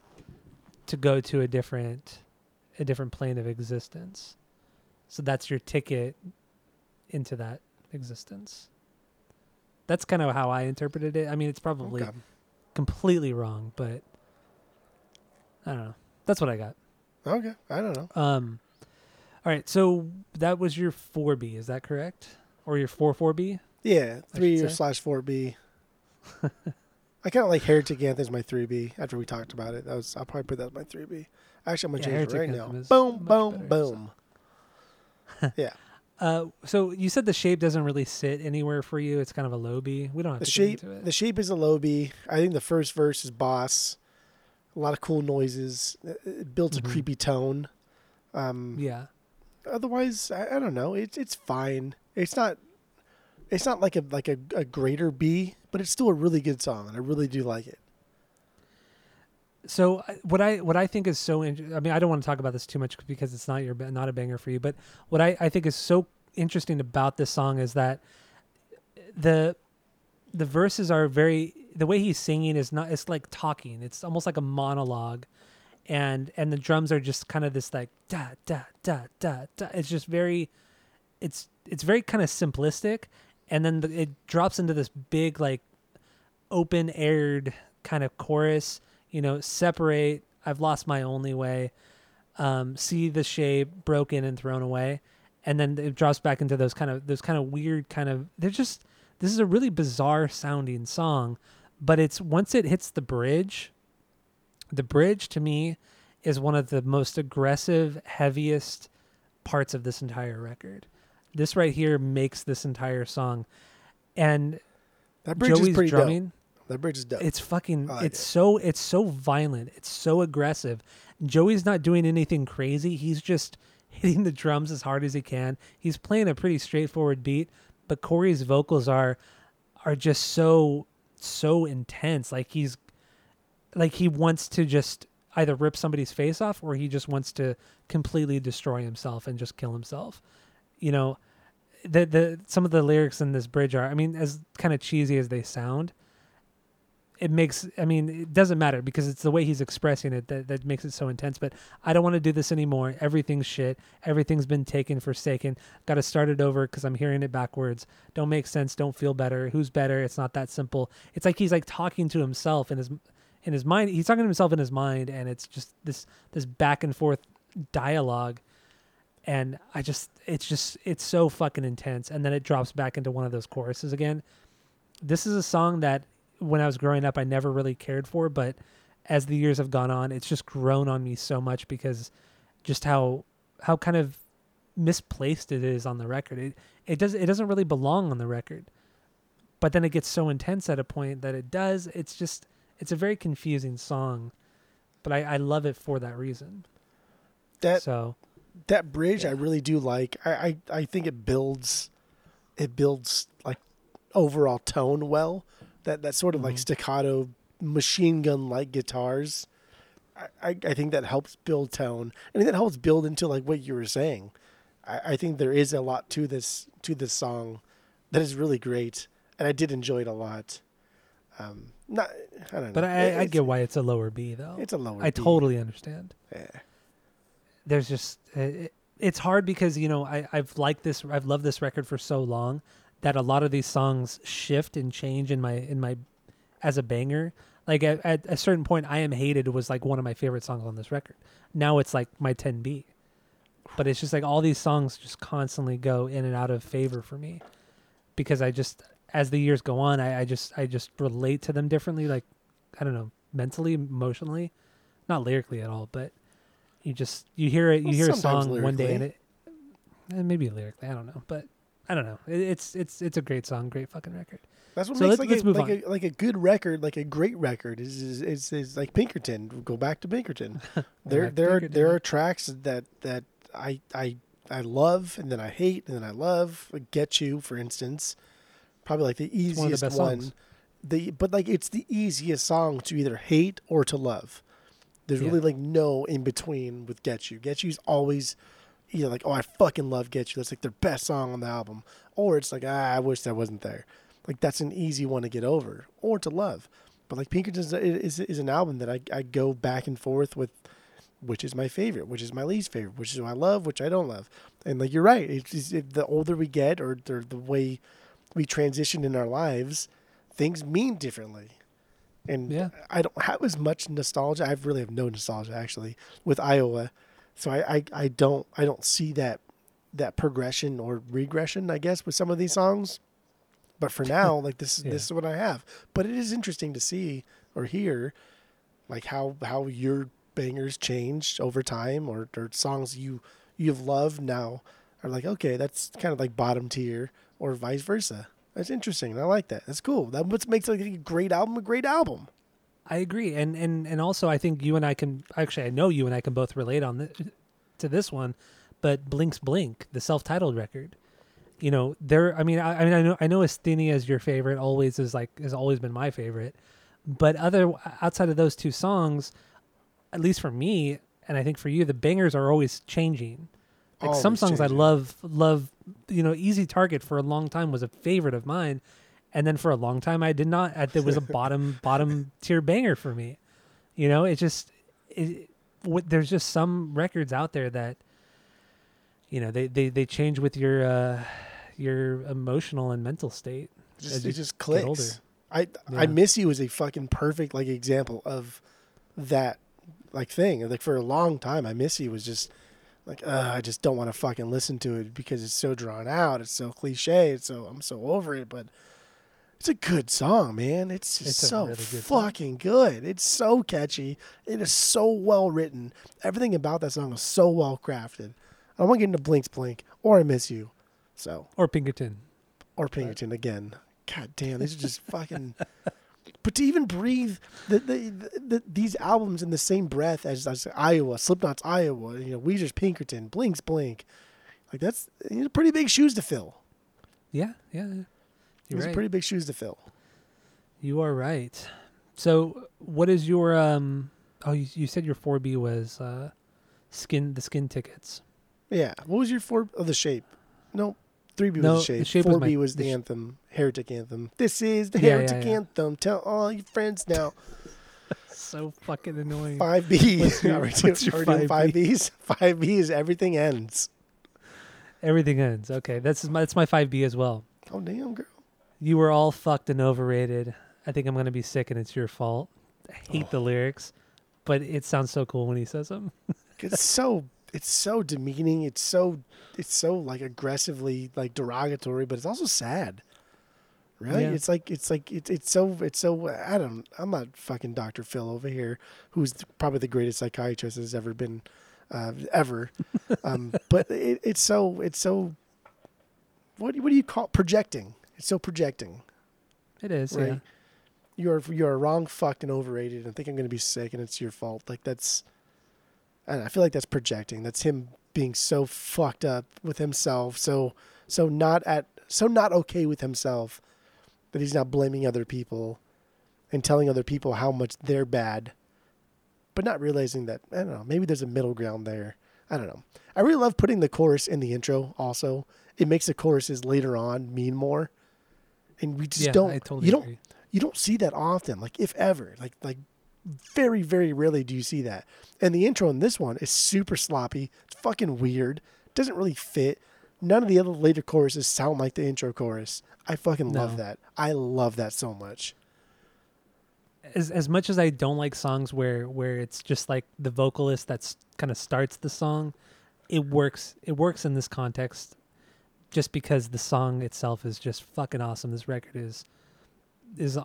to go to a different a different plane of existence. So that's your ticket into that existence. That's kind of how I interpreted it. I mean, it's probably Okay. completely wrong, but I don't know. That's what I got. Okay. I don't know. Um, all right, so that was your four B, is that correct? Or your four four B? Yeah, three say. slash four B. I kind of like Heretic Anthem as my three B. After we talked about it, that was I'll probably put that as my three B. Actually, I'm gonna Yeah, change it right Anthem now. Boom, boom, better, boom. yeah, Uh, so you said the shape doesn't really sit anywhere for you. It's kind of a low B. We don't have the to shape get into it. the shape is a low B. I think the first verse is boss. A lot of cool noises. It- builds Mhm. a creepy tone. Um, yeah. Otherwise, I, I don't know. It's it's fine. It's not. It's not like a like a, a greater B, but it's still a really good song, and I really do like it. So what I what I think is so in, I mean I don't want to talk about this too much because it's not your not a banger for you. But what I, I think is so interesting about this song is that the the verses are very the way he's singing is not it's like talking. It's almost like a monologue, and and the drums are just kind of this like da da da da da. It's just very it's it's very kind of simplistic, and then the, it drops into this big like open aired kind of chorus you know separate i've lost my only way um, see the shape broken and thrown away and then it drops back into those kind of those kind of weird kind of they're just this is a really bizarre sounding song but it's once it hits the bridge the bridge to me is one of the most aggressive heaviest parts of this entire record this right here makes this entire song. And That bridge joey's is pretty drumming dope. That bridge is dope. it's fucking like it's it. so it's so violent. It's so aggressive. Joey's not doing anything crazy. He's just hitting the drums as hard as he can. He's playing a pretty straightforward beat but corey's vocals are are just so so intense. Like he's like he wants to just either rip somebody's face off or he just wants to completely destroy himself and just kill himself you know the the some of the lyrics in this bridge are. I mean, as kind of cheesy as they sound, it makes. I mean, it doesn't matter because it's the way he's expressing it that that makes it so intense. But I don't want to do this anymore. Everything's shit. Everything's been taken, forsaken. Got to start it over because I'm hearing it backwards. Don't make sense. Don't feel better. Who's better? It's not that simple. It's like he's like talking to himself in his in his mind. He's talking to himself in his mind, and it's just this this back and forth dialogue and I just it's just it's so fucking intense and then it drops back into one of those choruses again. This is a song that when I was growing up I never really cared for, but as the years have gone on, it's just grown on me so much because just how how kind of misplaced it is on the record. It it does it doesn't really belong on the record. But then it gets so intense at a point that it does. It's just it's a very confusing song. But I, I love it for that reason. That so that bridge I really do like. I, I I think it builds it builds like overall tone well. That that sort of like Mhm. staccato machine gun like guitars. I, I, I think that helps build tone. I think that helps build into like what you were saying. I, I think there is a lot to this to this song that is really great, and I did enjoy it a lot. Um, not I don't know, But I, I get why it's a lower B though. it's a lower. I B. totally understand. Yeah. There's just uh, it, it's hard because you know I I've liked this I've loved this record for so long that a lot of these songs shift and change in my in my as a banger. Like at, at a certain point, I am hated was like one of my favorite songs on this record. Now it's like my 10B. But it's just like all these songs just constantly go in and out of favor for me because I just as the years go on, I, I just I just relate to them differently. Like I don't know, mentally, emotionally, not lyrically at all, but you just you hear it. You Well, hear a song one day and it, eh, maybe lyrically, I don't know, but I don't know. It, it's it's it's a great song, great fucking record. That's what So makes let's- like let's a, like a like a good record, like a great record is is, is, is like Pinkerton. Go back to Pinkerton. there there are, Pinkerton, there are tracks that that I I I love and then I hate and then I love. Like Getchoo, for instance, probably like the It's one easiest the one. The but like it's the easiest song to either hate or to love. There's Yeah. really like no in between with Getchoo. Get You's always either like oh I fucking love Getchoo. That's like their best song on the album, or it's like ah I wish that wasn't there. Like that's an easy one to get over or to love. But like Pinkerton is, is, is an album that I, I go back and forth with, which is my favorite, which is my least favorite, which is what I love, which I don't love. And like you're right, it's it, the older we get or the, the way we transition in our lives, things mean differently. And Yeah. I don't have as much nostalgia. I really have no nostalgia actually with Iowa, so I, I, I don't I don't see that that progression or regression I guess with some of these songs. But for now, like this Yeah. this is what I have. But it is interesting to see or hear like how how your bangers changed over time or, or songs you you've loved now are like okay that's kind of like bottom tier or vice versa that's interesting i like that that's cool that what makes like a great album a great album I agree, and and and also I think you and I can actually I know you and I can both relate on this, to this one, but Blink's Blink, the self-titled record, you know, there. I mean, I, I mean, I know I know Asthenia is your favorite. Always is like has always been my favorite, but other outside of those two songs, at least for me, and I think for you, the bangers are always changing. Like some Always songs I love, love, you know, Easy Target for a long time was a favorite of mine, and then for a long time I did not. It was a bottom bottom tier banger for me. You know, it just it, what, there's just some records out there that you know they they they change with your uh your emotional and mental state. It just, it just clicks older. i i miss you as a fucking perfect like example of that like thing like for a long time i miss you was just like uh, i just don't want to fucking listen to it because it's so drawn out it's so cliche it's so i'm so over it but it's a good song man it's just It's so really good song. fucking good it's so catchy it is so well written everything about that song is so well crafted i want to get into blinks blink or i miss you so Or Pinkerton. or Pinkerton again. God damn, these are just fucking. But to even breathe the, the, the, the these albums in the same breath as, as Iowa, Slipknot's Iowa, you know, Weezer's Pinkerton, Blink's Blink, like that's you know, pretty big shoes to fill. Yeah, yeah. yeah. You're These right. pretty big shoes to fill. You are right. So, what is your um? Oh, you, you said your four B was uh, skin the skin tickets. Yeah. What was your four? Oh, the shape. No, Three B was the The shape. Shape Four B my- was the the sh- anthem, heretic anthem. This is the Yeah, yeah, heretic yeah. anthem. Tell all your friends now. So fucking annoying. Five B. What's your- what's your 5B? five Bs? Five B is everything ends. Everything ends. Okay, that's my that's my five B as well. Oh damn, girl. You were all fucked and overrated. I think I'm gonna be sick and it's your fault. I hate the oh. lyrics, but it sounds so cool when he says them. It's so it's so demeaning. It's so it's so like aggressively like derogatory, but it's also sad. Right? Yeah. It's like it's like it's it's so it's so I don't I'm not fucking Dr. Phil over here, who's probably the greatest psychiatrist has ever been uh, ever. um, but it, it's so it's so what what do you call projecting? It's so projecting. It is, Right. yeah. You're you're wrong, fucked, and overrated, and think I'm gonna be sick, and it's your fault. Like that's, I, know, I feel like that's projecting. That's him being so fucked up with himself, so so not at so not okay with himself that he's not blaming other people and telling other people how much they're bad, but not realizing that I don't know. Maybe there's a middle ground there. I don't know. I really love putting the chorus in the intro. Also, it makes the choruses later on mean more, and we just yeah, don't. Totally you don't agree. you don't see that often like if ever like like very very rarely do you see that and the intro in this one is super sloppy it's fucking weird doesn't really fit none of the other later choruses sound like the intro chorus i fucking love No. that i love that so much as as much as I don't like songs where where it's just like the vocalist that's kind of starts the song, it works. It works in this context, just because the song itself is just fucking awesome. This record is is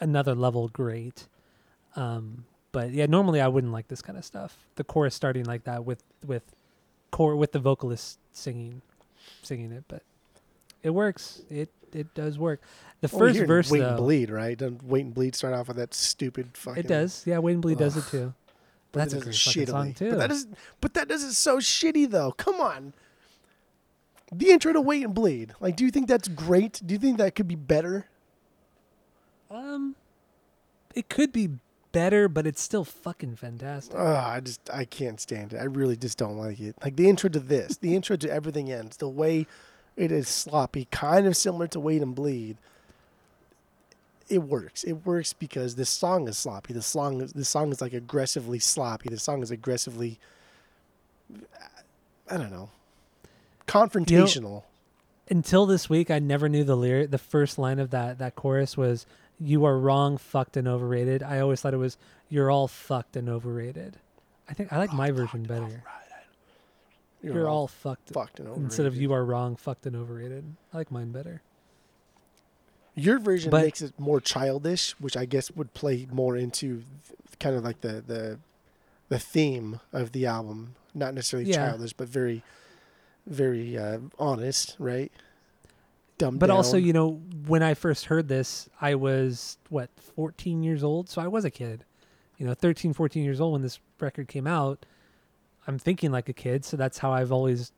another level great. Um, but yeah, normally I wouldn't like this kind of stuff. The chorus starting like that with with core with the vocalist singing singing it, but it works. It it does work. The Well, first verse wait though, and bleed right doesn't wait and bleed start off with that stupid fucking it does. Yeah, wait and Bleed does it too. but That's a great it fucking song too. but that is but that does it so shitty though come on the intro to wait and bleed like do you think that's great do you think that could be better Um, it could be better, but it's still fucking fantastic. Oh, I just I can't stand it. I really just don't like it. Like the intro to this, the intro to everything ends, the way it is sloppy, kind of similar to Wait and Bleed. It works. It works because this song is sloppy. The song is the song is like aggressively sloppy. The song is aggressively I don't know. Confrontational. Until this week, I never knew the lyric. The first line of that that chorus was "You are wrong, fucked and overrated." I always thought it was "You're all fucked and overrated." I think I like my version better. You're, all fucked, fucked and overrated. instead of "You are wrong, fucked and overrated." I like mine better. Your version But- makes it more childish, which I guess would play more into th- kind of like the the the theme of the album. Not necessarily Yeah. childish, but very very uh, honest, right? Dumb. But also, you know, when I first heard this, I was what 14 years old, so I was a kid. You know, 13, 14 years old when this record came out. I'm thinking like a kid, so that's how I've always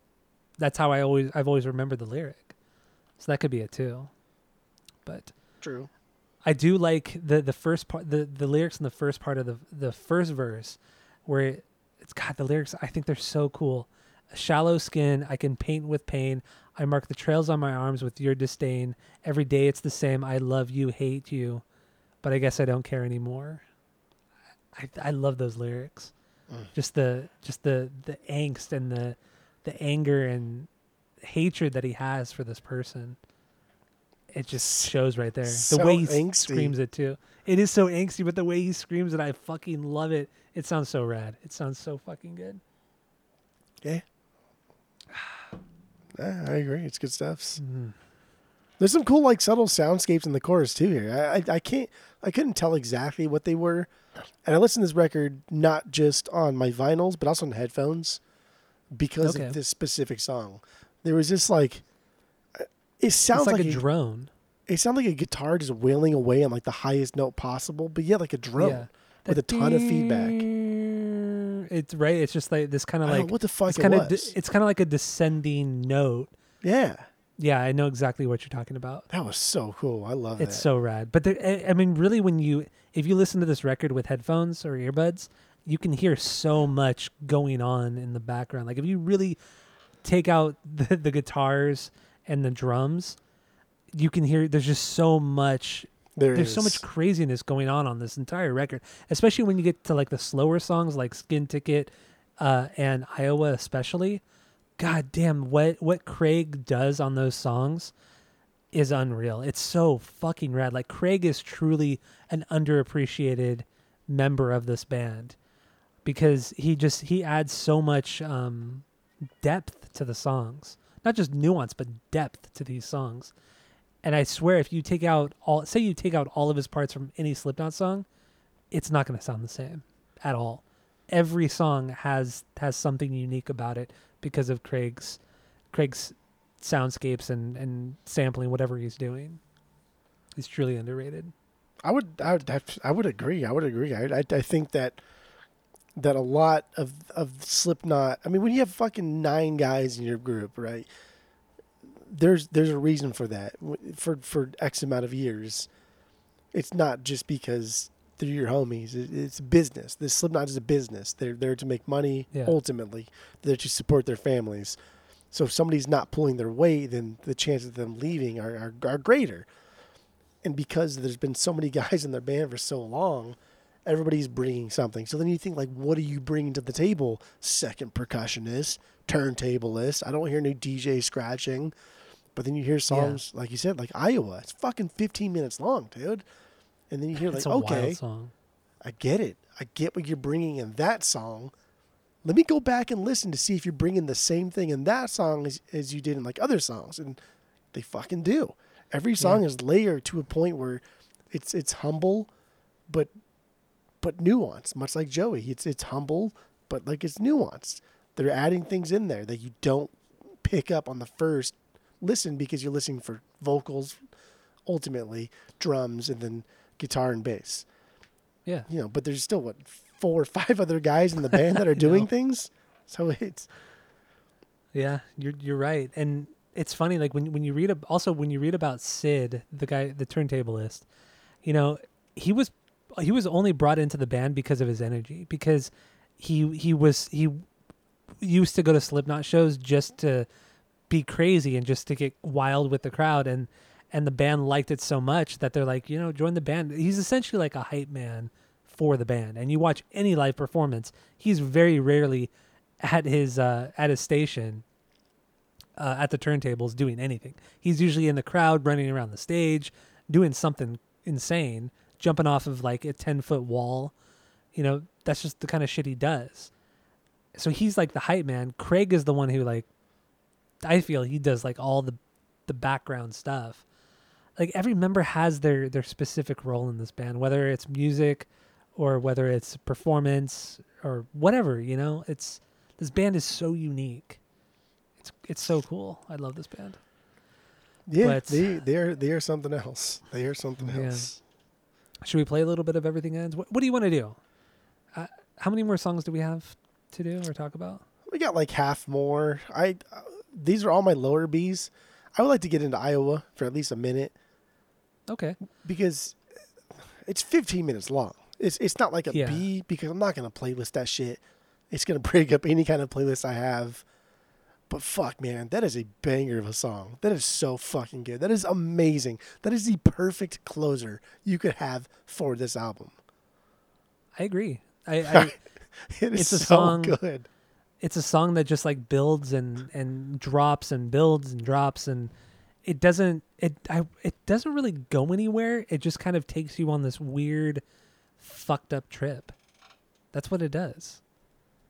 that's how I always I've always remembered the lyric. So that could be it too. But true. I do like the the first part the the lyrics in the first part of the the first verse where it, it's got the lyrics I think they're so cool. A shallow skin, I can paint with pain. I mark the trails on my arms with your disdain. Every day it's the same. I love you, hate you, but I guess I don't care anymore. I I love those lyrics. Mm. Just the just the the angst and the the anger and hatred that he has for this person. It just shows right there. The So way he angsty. screams it too. It is so angsty, but the way he screams it, I fucking love it. It sounds so rad. It sounds so fucking good. Yeah. Yeah, I agree. It's good stuff. Mm-hmm. There's some cool like subtle soundscapes in the chorus too here. I, I I can't I couldn't tell exactly what they were, and I listened to this record not just on my vinyls but also on headphones because Okay. of this specific song. There was this like it sounds like, like, a a, drone. it sounds like a guitar just wailing away on like the highest note possible, but yeah, like a drone Yeah. with a ton of feedback. It's right. It's just like this kind of like what the fuck it's kind of was. it's kind of like a descending note. yeah, Yeah, I know exactly what you're talking about. that was so cool. I love it. It's that. so rad. But there, I- I mean, really, when you if you listen to this record with headphones or earbuds, you can hear so much going on in the background. Like if you really take out the, the guitars and the drums, you can hear there's just so much There there's so much craziness going on on this entire record, especially when you get to like the slower songs like Skin Ticket uh, and Iowa, especially. God damn, what what Craig does on those songs is unreal. It's so fucking rad. Like Craig is truly an underappreciated member of this band because he just he adds so much um, depth to the songs, not just nuance but depth to these songs. And I swear, if you take out all, say you take out all of his parts from any Slipknot song, it's not going to sound the same at all. Every song has has something unique about it because of Craig's Craig's soundscapes and and sampling whatever he's doing. He's truly underrated. I would, I would, have- I would agree. I would agree. I, I, I think that that a lot of of Slipknot. I mean, when you have fucking nine guys in your group, right? There's there's a reason for that. For for X amount of years, it's not just because they're your homies. It, it's business. This Slipknot is a business. They're there to make money. Yeah. Ultimately, they're to support their families. So if somebody's not pulling their weight, then the chances of them leaving are, are, are greater and because there's been so many guys in their band for so long, everybody's bringing something. So then you think like, what are you bringing to the table? Second percussionist, turntablist. I don't hear any DJ scratching, but then you hear songs like you said, like Iowa. It's fucking 15 minutes long, dude. And then you hear like, okay. I get it. I get what you're bringing in that song. Let me go back and listen to see if you're bringing the same thing in that song as, as you did in like other songs, and they fucking do. Every song is layered to a point where it's it's humble, but but nuanced, much like Joey. It's it's humble, but like it's nuanced. They're adding things in there that you don't pick up on the first listen because you're listening for vocals, ultimately drums, and then guitar and bass Yeah. you know, but there's still what four or five other guys in the band that are doing know. things. So it's Yeah, you're you're right, and it's funny like when when you read ab- also when you read about Sid, the guy, the turntablist, you know, he was he was only brought into the band because of his energy because he he was he used to go to Slipknot shows just to be crazy and just to get wild with the crowd. And and the band liked it so much that they're like you know join the band. He's essentially like a hype man for the band. And you watch any live performance he's very rarely at his uh at his station uh, at the turntables doing anything. He's usually in the crowd running around the stage doing something insane jumping off of like a 10 foot wall. You know that's just the kind of shit he does. So he's like the hype man. Craig is the one who like i feel he does like all the the background stuff like every member has their their specific role in this band whether it's music or whether it's performance or whatever you know it's this band is so unique it's it's so cool i love this band yeah, But- they they're they are something else. They are something Yeah. else. should we play a little bit of everything ends what, what do you want to do uh, how many more songs do we have to do or talk about We got like half more. I these are all my lower B's. I would like to get into Iowa for at least a minute okay because it's 15 minutes long. It's it's not like a B Yeah. because I'm not gonna playlist that shit. It's gonna break up any kind of playlist I have. But fuck, man, that is a banger of a song. That is so fucking good. That is amazing. That is the perfect closer you could have for this album. i agree i, I It is It's a so song- good. It's a song that just like builds and and drops and builds and drops and it doesn't it I it doesn't really go anywhere. It just kind of takes you on this weird fucked up trip. That's what it does.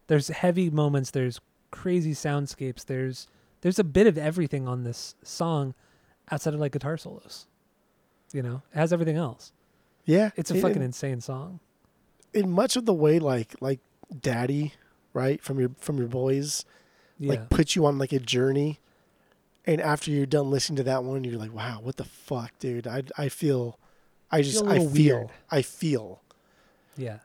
There's heavy moments, there's crazy soundscapes, there's there's a bit of everything on this song outside of like guitar solos. You know, it has everything else. Yeah, It's a in- fucking insane song. in much of the way like like Daddy, right from your from your boys, Yeah. like puts you on like a journey, and after you're done listening to that one, you're like, wow, what the fuck, dude? I I feel, I just I feel weird. I feel yeah.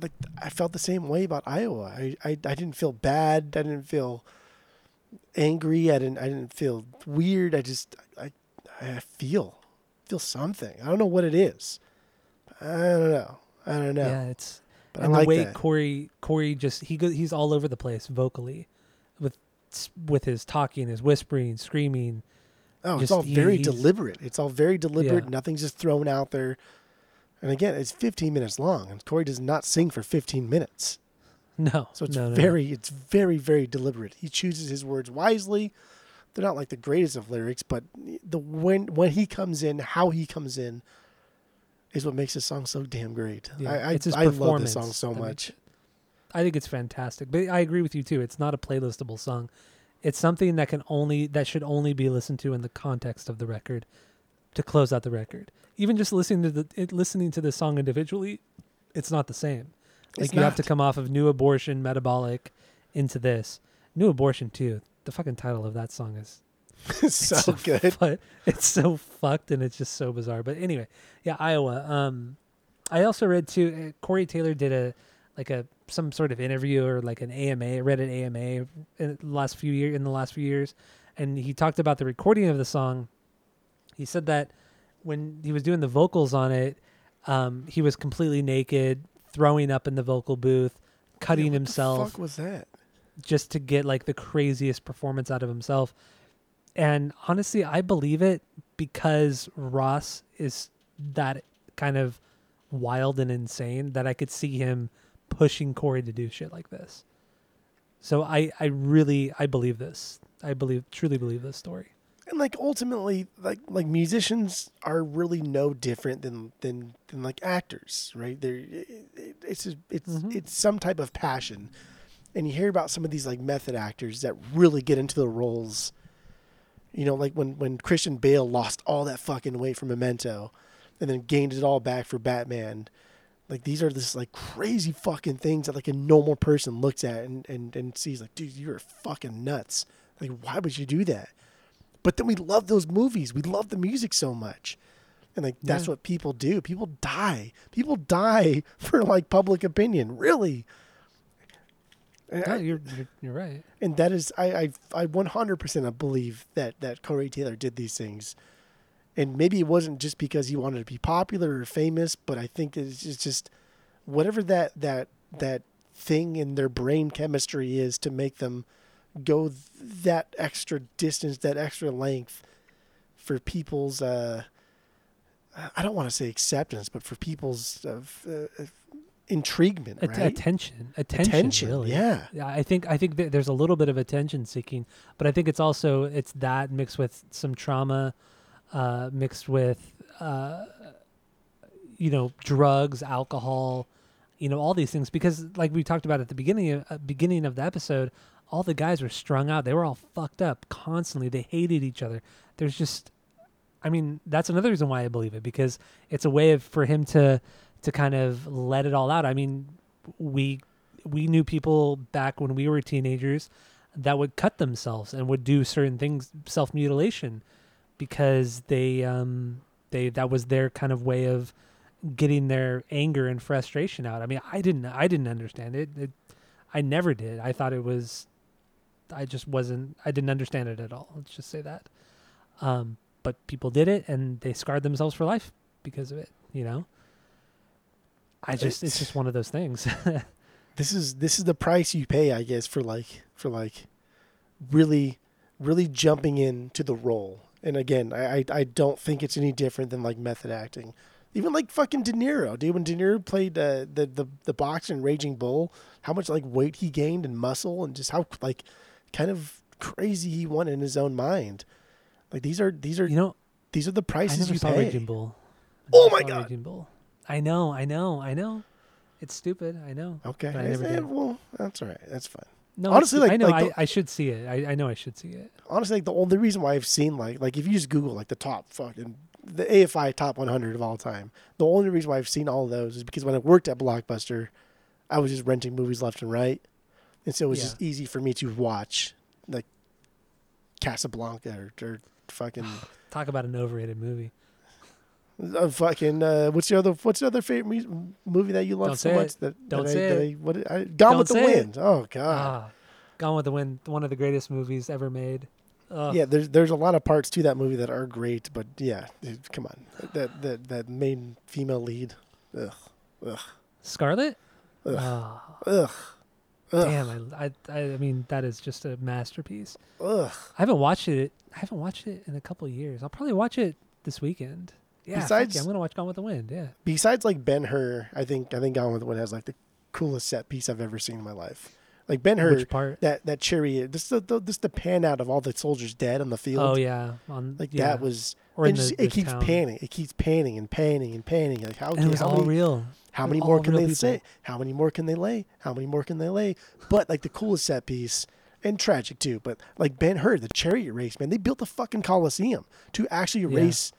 like I felt the same way about Iowa. I, I I didn't feel bad. I didn't feel angry. I didn't I didn't feel weird. I just I I feel feel something. I don't know what it is. I don't know. I don't know. Yeah, it's but and I like the way that. Corey Corey just he goes he's all over the place vocally, with with his talking, his whispering, screaming, Oh, it's all very he's- deliberate. It's all very deliberate. Yeah. Nothing's just thrown out there. And again, it's 15 minutes long, and Corey does not sing for 15 minutes. No, So it's no, no, no. very, it's very, very deliberate. He chooses his words wisely. They're not like the greatest of lyrics, but the when when he comes in, how he comes in, is what makes this song so damn great. Yeah, I I, it's I love this song so much. I think it's fantastic. But I agree with you too. It's not a playlistable song. It's something that can only that should only be listened to in the context of the record to close out the record. Even just listening to the it, listening to the song individually, it's not the same. Like It's you have to come off of New Abortion, Metabolic into this. New Abortion too. The fucking title of that song is so good. but it's so fucked and it's just so bizarre. But anyway, yeah, Iowa. Um, I also read too. Uh, Corey Taylor did a like a some sort of interview or like an AMA, I read an AMA in the last few year in the last few years, and he talked about the recording of the song. He said that when he was doing the vocals on it, um, he was completely naked, throwing up in the vocal booth, cutting Yeah, what himself The fuck was that? just to get like the craziest performance out of himself. And honestly, I believe it because Ross is that kind of wild and insane that I could see him pushing Corey to do shit like this. So I, I really, I believe this. I believe, truly believe this story. and like ultimately like like musicians are really no different than than than like actors right they're it, it- it's just, it's Mhm. it's some type of passion and you hear about some of these like method actors that really get into the roles you know like when when christian bale lost all that fucking weight from memento and then gained it all back for batman like these are this like crazy fucking things that like a normal person looks at and and, and sees like dude you're fucking nuts like why would you do that but then we love those movies. We love the music so much. And like that's Yeah. what people do. People die. People die for like public opinion. Really. No, you're, you're, you're right. and that is I I I 100% believe that that Corey Taylor did these things. And maybe it wasn't just because he wanted to be popular or famous, but I think it's just- just whatever that that that thing in their brain chemistry is to make them go th- that extra distance, that extra length for people's uh I don't want to say acceptance, but for people's uh, uh, intriguement, right? Attention, attention, Attention, really. yeah. Yeah, I think I think there's a little bit of attention seeking, but I think it's also it's that mixed with some trauma, uh, mixed with uh, you know drugs, alcohol, you know all these things. Because like we talked about at the beginning of, uh, beginning of the episode, all the guys were strung out. They were all fucked up constantly. They hated each other. There's just, I mean, that's another reason why I believe it because it's a way of for him to to kind of let it all out. I mean, we we knew people back when we were teenagers that would cut themselves and would do certain things self mutilation because they um they that was their kind of way of getting their anger and frustration out. I mean, I didn't I didn't understand it. it I never did. I thought it was I just wasn't I didn't understand it at all. Let's just say that. Um but people did it and they scarred themselves for life because of it, you know? I just it's It's- just one of those things. this is this is the price you pay, I guess, for like for like really really jumping into the role. And again, I I, I don't think it's any different than like method acting. Even like fucking De Niro, dude. When De Niro played uh, the the the boxer in Raging Bull, how much like weight he gained and muscle, and just how like kind of crazy he went in his own mind. Like these are these are you know, these are the I prices never you saw pay. Raging Bull. I Oh my God. Raging Bull. I know, I know, I know. It's stupid. I know. Okay, But I never did. well, that's all right. That's fine. No, Honestly, like- I know, like the- I, I should see it. I, I know I should see it. honestly, like the only reason why I've seen like like if you just Google like the top fucking the AFI top 100 of all time, the only reason why I've seen all of those is because when I worked at Blockbuster, I was just renting movies left and right, and so it was Yeah. just easy for me to watch like Casablanca or, or fucking Talk about an overrated movie. Uh, fucking uh, what's your other what's your other favorite mu- movie that you love Don't so much it. that Don't that say I, that it. I, what I, Gone Don't with the say it. Wind. Oh god. Ah, Gone with the Wind, one of the greatest movies ever made. Ugh. Yeah, there's there's a lot of parts to that movie that are great, but yeah, come on, that that that main female lead, ugh, ugh, Scarlett? Ugh. Ah, ugh, Ugh. Damn, I, I, I mean, that is just a masterpiece. Ugh. I haven't watched it. I haven't watched it in a couple of years. I'll probably watch it this weekend. Yeah, Besides- yeah, I'm gonna watch Gone with the Wind. Yeah. Besides like Ben Hur, I think I think Gone with the Wind has like the coolest set piece I've ever seen in my life. Like Ben Hur, part? that that chariot, just the, the just the pan out of all the soldiers dead on the field. Oh yeah, on Like yeah. that was Or it, just, the- it keeps town. panning. It keeps panning and panning and panning. Like how, and it was how all many real. how many more can they people. say? How many more can they lay? How many more can they lay? But like the coolest set piece and tragic too. But like Ben Hur, the chariot race, man, they built the fucking Coliseum to actually Yeah. race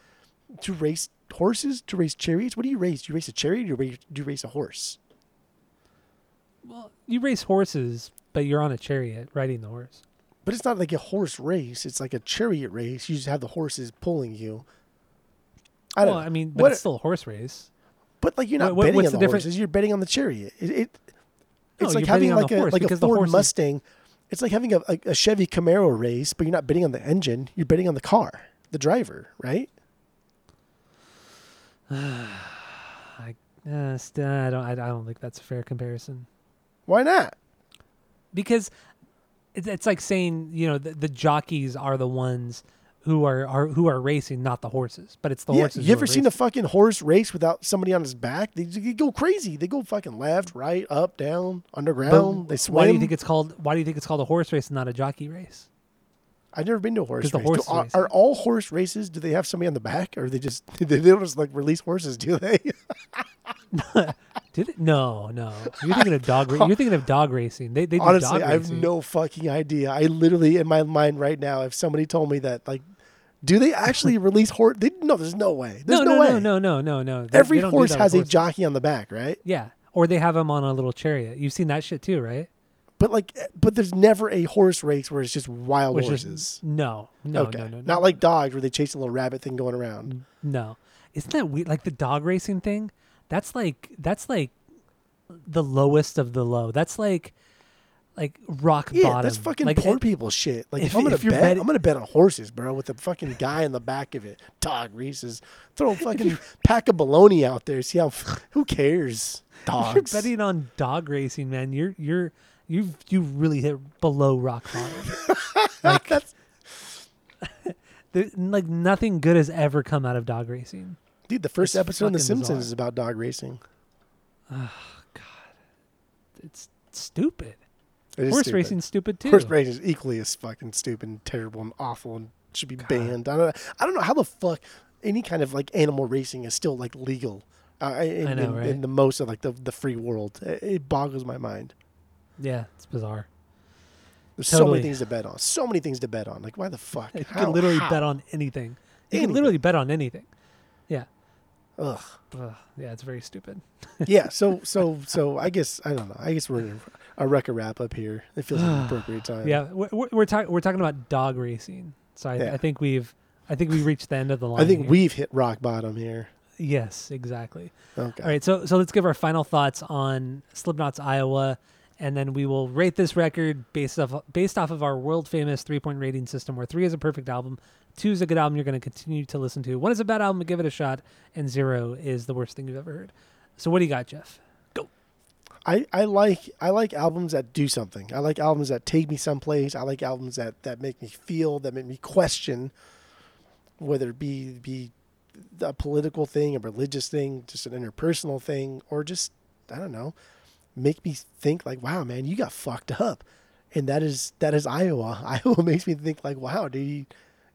to race horses, to race chariots. What do you race? Do you race a chariot or do you race, do you race a horse? Well, you race horses, but you're on a chariot riding the horse. But it's not like a horse race. It's like a chariot race. You just have the horses pulling you. I don't well, know. I mean, but What- it's still a horse race. But like you're not What- betting on the the, difference? horses. You're betting on the chariot. It, it it's you're like having like a like a Ford is- Mustang. It's like having a, a, a Chevy Camaro race, but you're not betting on the engine. You're betting on the car, the driver, right? I, uh, st- I don't. I, I don't think that's a fair comparison Why not? because it's, it's like saying you know the, the jockeys are the ones who are, are who are racing, not the horses. But it's the yeah, horses. you who ever are seen a racing. fucking horse race without somebody on his back? They, they go crazy. They go fucking left, right, up, down, But underground. they swim. Why do you think it's called? Why do you think it's called a horse race and not a jockey race? I've never been to a horse 'Cause the race. horse do, are, are all horse races? Do they have somebody on the back, or they just they don't just like release horses? Do they? Did it? No, no. You're thinking of dog. Ra- you're thinking of dog racing. They they do Honestly, I have no fucking idea. I literally in my mind right now, if somebody told me that, like, do they actually release horse? They, no, there's no way. There's no, no, no, way. no, no, no, no, no. They- Every horse has a jockey on the back, right? Yeah, or they have them on a little chariot. You've seen that shit too, right? But like, eh, but there's never a horse race where it's just wild Which is- horses. no, no, okay, no, no, no, not like dogs where they chase a little rabbit thing going around. no. Isn't that weird? Like the dog racing thing. That's like that's like the lowest of the low. That's like like rock Yeah, bottom. that's fucking like, poor it- people shit. Like if- if, I'm gonna if bet, betting- I'm gonna bet on horses, bro, with a fucking guy in the back of it. Dog races. Throw a fucking pack of baloney out there. See how? Who cares? If Dogs. you're betting on dog racing, man, you're you're you you really hit below rock bottom. like That's- there, like nothing good has ever come out of dog racing. Dude, the first It's episode of The Simpsons bizarre. is about dog racing. Oh God, it's stupid. It Horse stupid. racing's stupid too. Horse racing is equally as fucking stupid and terrible and awful and should be banned. I don't know. I don't know how the fuck any kind of like animal racing is still like legal. Uh, in, know, in, right? in the most of like the the free world, it, it boggles my mind. Yeah, it's bizarre. There's so many things to bet on. So many things to bet on. Like why the fuck? You How- can literally how? bet on anything. You Anything. can literally bet on anything. Yeah. Ugh. Ugh, yeah, it's very stupid. yeah. So so so I guess I don't know. I guess we're in a record wrap up here. It feels like an appropriate time. Yeah, we're we're, we're, we're talking about dog racing. So I, Yeah. I think we've I think we reached the end of the line. I think here. we've hit rock bottom here. yes, exactly. Okay. All right, so so let's give our final thoughts on Slipknot's Iowa, and then we will rate this record based off based off of our world famous three point rating system, where three is a perfect album, two is a good album you're going to continue to listen to, one is a bad album, give it a shot, and zero is the worst thing you've ever heard. So what do you got, Jeff? Go. I, I like I like albums that do something. I like albums that take me someplace. I like albums that, that make me feel, that make me question, whether it be be a political thing, a religious thing, just an interpersonal thing, or just I don't know, make me think like, wow, man, you got fucked up, and that is that is Iowa. Iowa makes me think like, wow, dude. You,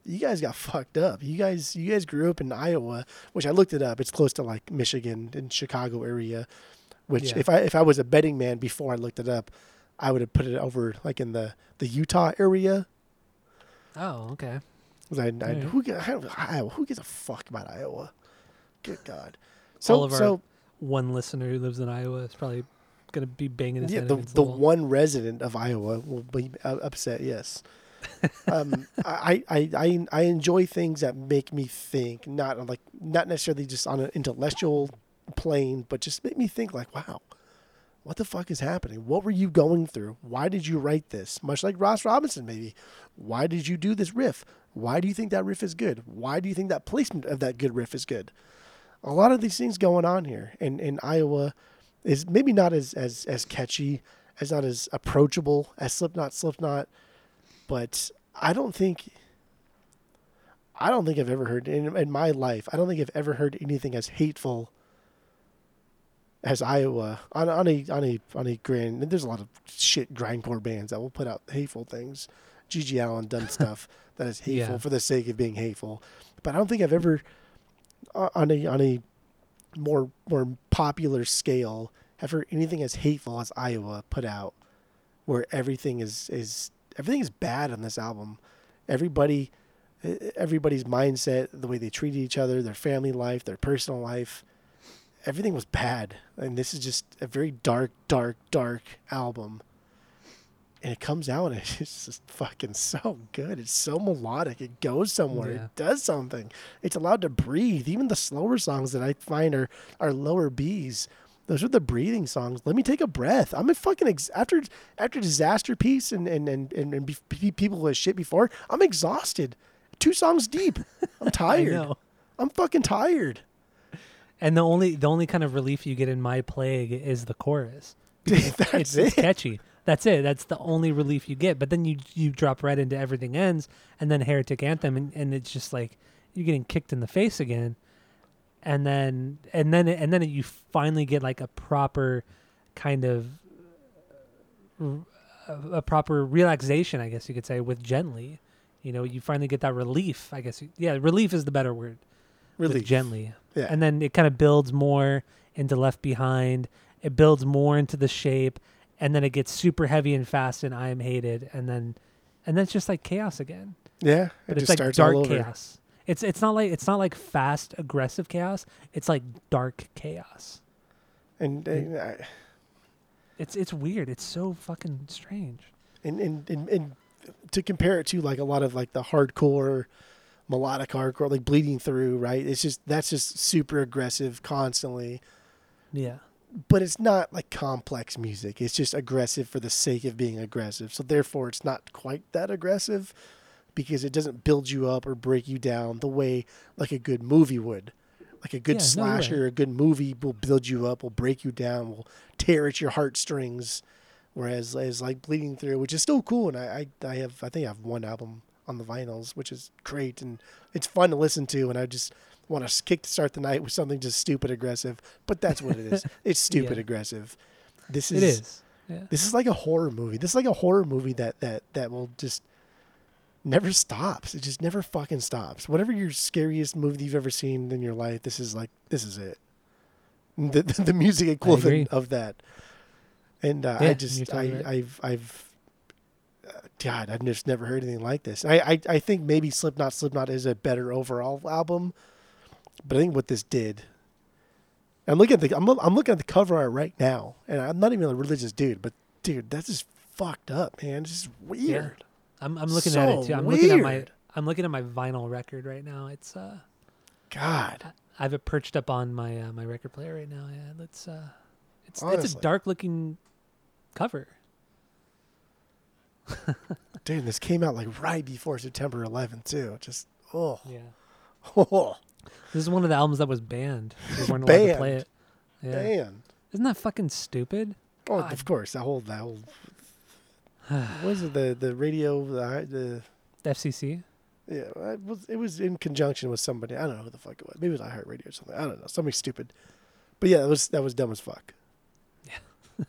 you guys got fucked up. You guys, you guys grew up in Iowa, which I looked it up. It's close to like Michigan and Chicago area which Yeah. if I if I was a betting man before I looked it up, I would have put it over like in the the Utah area. Oh, okay. I, I, who I Iowa? Who gives a fuck about Iowa? Good God. So All of our so One listener who lives in Iowa is probably going to be banging his yeah, head the the wall. one resident of Iowa will be uh, upset. Yes. um, I, I I I enjoy things that make me think, not like not necessarily just on an intellectual plane, but just make me think like, wow, what the fuck is happening? What were you going through? Why did you write this? Much like Ross Robinson, maybe. Why did you do this riff? Why do you think that riff is good? Why do you think that placement of that good riff is good? A lot of these things going on here, and and Iowa is maybe not as as as catchy as not as approachable as Slipknot. Slipknot, but I don't think. I don't think I've ever heard in, in my life. I don't think I've ever heard anything as hateful as Iowa on on a on a on a grand. and There's a lot of shit grindcore bands that will put out hateful things. GG Allin done stuff that is hateful Yeah. for the sake of being hateful, but I don't think I've ever on a on a more more popular scale have heard anything as hateful as Iowa put out, where everything is is everything is bad on this album. Everybody, everybody's mindset, the way they treated each other, their family life, their personal life, everything was bad. And this is just a very dark, dark, dark album. And it comes out and it's just fucking so good. It's so melodic. It goes somewhere. Yeah. It does something. It's allowed to breathe. Even the slower songs that I find are, are lower B's. Those are the breathing songs. Let me take a breath. I'm a fucking ex- after after Disasterpiece and and and and, and be- be- people who have shit before. I'm exhausted. Two songs deep. I'm I tired. know. I'm fucking tired. And the only the only kind of relief you get in my plague is the chorus. That's it's, it. it's catchy. That's it. That's the only relief you get. But then you you drop right into everything ends, and then Heretic Anthem, and, and it's just like you're getting kicked in the face again, and then and then and then you finally get like a proper kind of a, proper relaxation, I guess you could say, with Gently. You know, you finally get that relief. I guess yeah, relief is the better word. Really Gently Yeah. and then it kind of builds more into Left Behind. It builds more into the shape, and then it gets super heavy and fast and I Am Hated, and then and then it's just like chaos again. yeah. It But it's just like starts dark chaos. It's it's not like it's not like fast aggressive chaos. It's like dark chaos. And uh, and, I- It's it's weird. It's so fucking strange. and and, and and to compare it to like a lot of like the hardcore melodic hardcore like bleeding through right it's just that's just super aggressive constantly Yeah. But it's not like complex music. It's just aggressive for the sake of being aggressive. So therefore it's not quite that aggressive because it doesn't build you up or break you down the way like a good movie would. Like a good Yeah, no slasher a good movie will build you up will break you down will tear at your heartstrings. Whereas as like bleeding through which is still cool and I, I i have i think i have one album on the vinyls which is great and it's fun to listen to and i just want to kick to start the night with something just stupid aggressive but that's what it is it's stupid Yeah. aggressive this is It is. Yeah. this is like a horror movie this is like a horror movie that that that will just never stops it just never fucking stops whatever your scariest movie you've ever seen in your life this is like this is it the, the, the music equivalent of that and uh, Yeah, I just I, right. I've I've uh, God I've just never heard anything like this. I, I I think maybe Slipknot Slipknot is a better overall album, but I think what this did. I'm looking at the I'm, I'm looking at the cover art right now, and I'm not even a religious dude, but dude, that's just fucked up, man. It's just weird. I'm I'm looking at it too. I'm looking at my. I'm looking at my vinyl record right now. It's uh God, I have it perched up on my uh, my record player right now. Yeah, let's uh it's it's a dark looking cover. dude, this came out like right before September 11th too. Just oh, Yeah. oh This is one of the albums that was banned. We weren't allowed to play Banned? it. Yeah. man. Isn't that fucking stupid? Oh, God. of course, that whole that whole. what was it the the radio the the FCC? yeah it was it was in conjunction with somebody I don't know who the fuck it was maybe it was iHeartRadio or something I don't know something stupid, but yeah that was that was dumb as fuck. Yeah.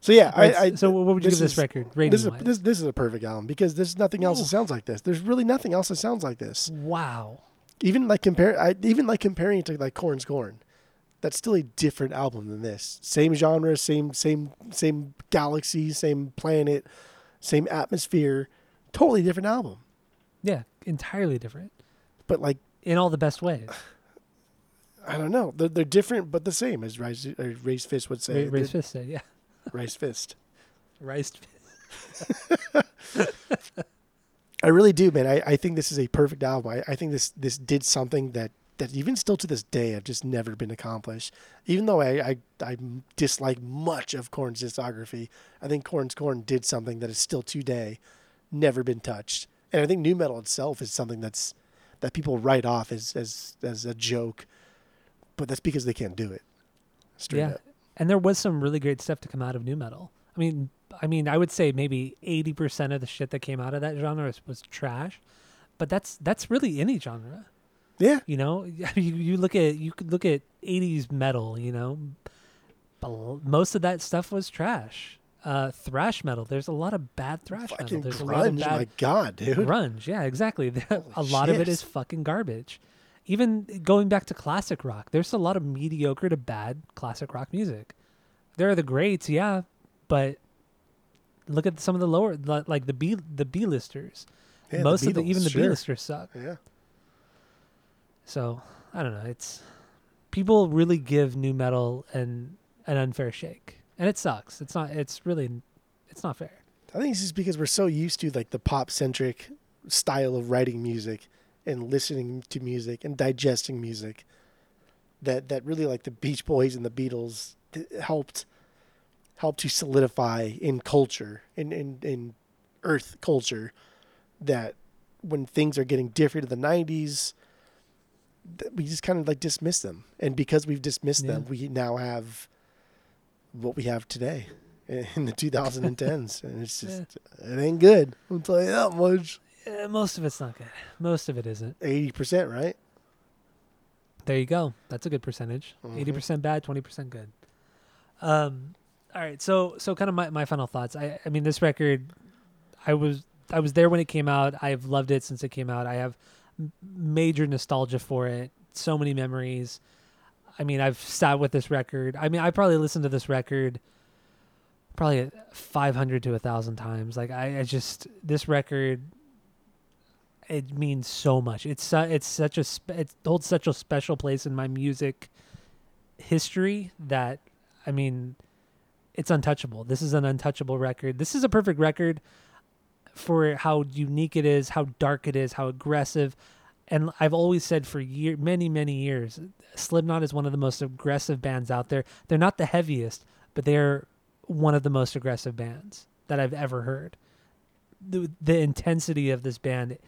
so yeah, I, I so what would you give this is- record rating This is a, this this is a perfect album because there's nothing else that sounds like this. There's really nothing else that sounds like this. wow. Even like compare I even like comparing it to like Korn's Korn. That's still a different album than this. Same genre, same same same galaxy, same planet, same atmosphere. Totally different album. Yeah, entirely different But like in all the best ways. I don't know. They're, they're different but the same as Rise or uh, Raised Fist would say. Raised Fist said, yeah. Raised Fist. Raised Fist. I really do, man. I, I think this is a perfect album. I, I think this this did something that, that even still to this day I've just never been accomplished. Even though I, I, I dislike much of Korn's discography, I think Korn's Korn did something that is still today never been touched. And I think nu metal itself is something that's that people write off as as, as a joke, but that's because they can't do it. Straight Yeah. up. And there was some really great stuff to come out of nu metal. I mean, I mean, I would say maybe eighty percent of the shit that came out of that genre was, was trash, but that's that's really any genre. Yeah. You know, you you look at you could look at '80s metal. You know, most of that stuff was trash. Uh, thrash metal. There's a lot of bad thrash metal. Fucking There's a lot of bad My God, dude. grunge. Yeah, exactly. a lot of it is fucking garbage. Even going back to classic rock, there's a lot of mediocre to bad classic rock music. There are the greats, yeah, but look at some of the lower, like the B, the B listers. Yeah, the Most of the even the sure. B listers suck. Yeah. So I don't know. It's people really give nu metal an an unfair shake, and it sucks. It's not. It's really, it's not fair. I think it's just because we're so used to like the pop centric style of writing music and listening to music and digesting music that that really like the Beach Boys and the Beatles helped helped to solidify in culture in in, in earth culture that when things are getting different in the 90s that we just kind of like dismiss them and because we've dismissed them we now have what we have today in the 2010s and it's just it ain't good i'll tell you that much Uh, most of it's not good. Most of it isn't. 80% right There you go. That's a good percentage. Mhm. 80 percent bad, twenty percent good. Um, all right. So so kind of my, my final thoughts. I I mean this record, I was I was there when it came out. I've loved it since it came out. I have major nostalgia for it. So many memories. I mean, I've sat with this record. I mean, I probably listened to this record probably 500 to a 1000 times. Like I, I just this record it means so much. It's su- it's such a spe- it holds such a special place in my music history that I mean it's untouchable. This is an untouchable record. This is a perfect record for how unique it is, how dark it is, how aggressive. And I've always said for year, many, many years, Slipknot is one of the most aggressive bands out there. They're not the heaviest, but they're one of the most aggressive bands that I've ever heard. The, the intensity of this band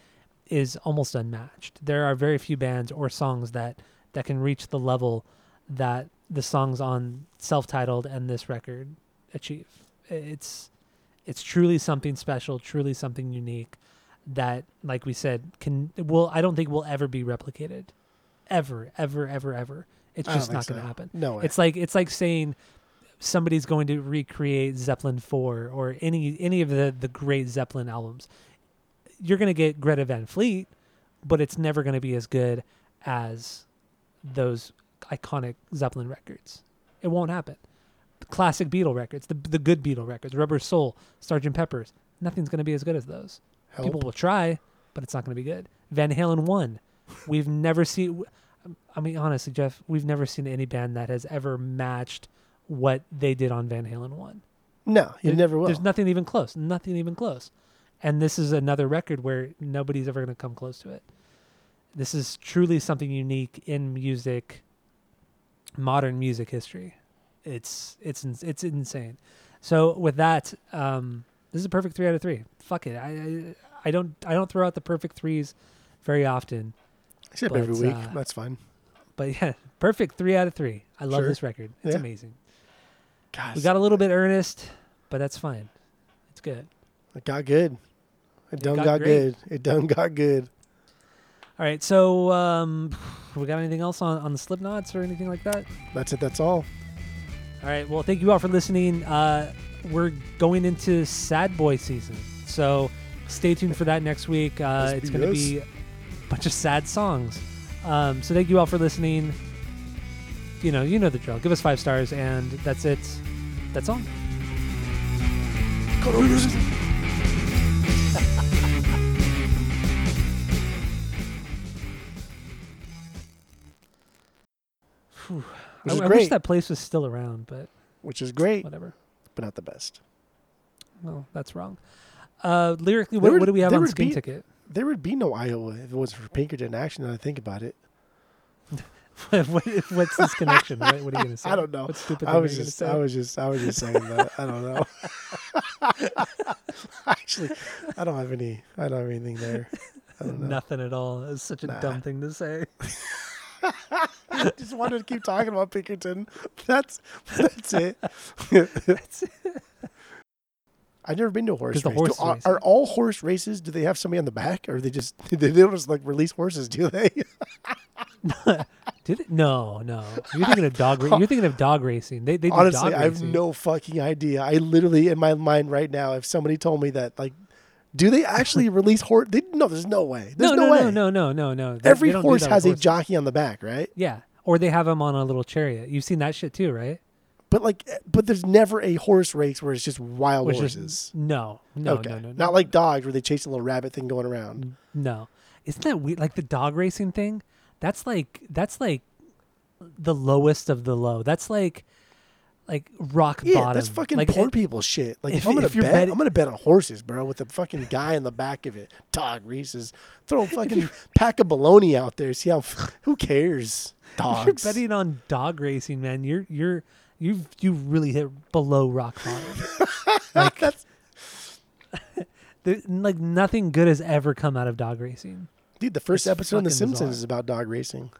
is almost unmatched. There are very few bands or songs that that can reach the level that the songs on self-titled and this record achieve. It's it's truly something special, truly something unique that like we said can will I don't think will ever be replicated. Ever, ever, ever, ever. It's just not going to happen. no way. It's like it's like saying somebody's going to recreate Zeppelin 4 or any any of the the great Zeppelin albums. You're going to get Greta Van Fleet, but it's never going to be as good as those iconic Zeppelin records. It won't happen. The classic Beatle records, the the good Beatle records, Rubber Soul, Sgt. Pepper's, nothing's going to be as good as those. Help. People will try, but it's not going to be good. Van Halen 1. We've never seen I mean honestly, Jeff, we've never seen any band that has ever matched what they did on Van Halen 1. no you There- never will There's nothing even close. Nothing even close. And this is another record where nobody's ever going to come close to it. This is truly something unique in music, modern music history. It's it's it's insane. So with that, um, this is a perfect three out of three. Fuck it. I I, I don't I don't throw out the perfect threes very often, except every week uh, that's fine but yeah, perfect three out of three. I love Sure. this record. It's Yeah. amazing. Gosh, We got a little bit earnest, but that's fine. It's good. it got good it done got got, good it done got good All right, so um, we got anything else on on the Slipknots or anything like that? that's it that's all All right, well, thank you all for listening. Uh, we're going into Sad Boy season, so stay tuned for that next week. Uh, it's going to be a bunch of sad songs. Um, so thank you all for listening. You know, you know the drill. Give us five stars, and that's it. That's all. Whew. Which I, is I wish that place was still around, but which is great whatever. but not the best Well, that's wrong. Uh, lyrically, what, would- what do we have on Skin be- Ticket? there would be no iowa if it wasn't for pinkerton action now i think about it what, what's this connection? What, what are you going to say? I don't know. What stupid I was just, gonna I was just, I was just saying that. I don't know. Actually, I don't have any. I don't have anything there. I don't know. Nothing at all. It's such a Nah. dumb thing to say. I just wanted to keep talking about Pinkerton. That's that's it. I've never been to a horse race. horse Do- are, are all horse races? Do they have somebody on the back, or they just they don't just like release horses? Do they? Did it? No, no. You're thinking of dog. Ra- you're thinking of dog racing. They they Honestly, I have no fucking idea. I literally in my mind right now, if somebody told me that, like, do they actually release horse? They, no, there's no way. There's no, no, no, way. no, no, no, no, no. They- Every they horse has a jockey on the back, right? Yeah, or they have them on a little chariot. You've seen that shit too, right? But like, eh, but there's never a horse race where it's just wild Which is- horses. no, no, okay, no, no, no, not like dogs where they chase a little rabbit thing going around. no. Isn't that weird? Like the dog racing thing. That's like that's like the lowest of the low. That's like like rock Yeah, bottom. that's fucking like, poor it- people shit. Like if- if, I'm gonna if bet, betting- I'm gonna bet on horses, bro, with the fucking guy in the back of it. Dog races. Throw a fucking pack of baloney out there. See how? Who cares? If you're betting on dog racing, man, you're you're you you really hit below rock bottom. like That's- there, like nothing good has ever come out of dog racing. Dude, the first It's episode of The Simpsons bizarre. is about dog racing.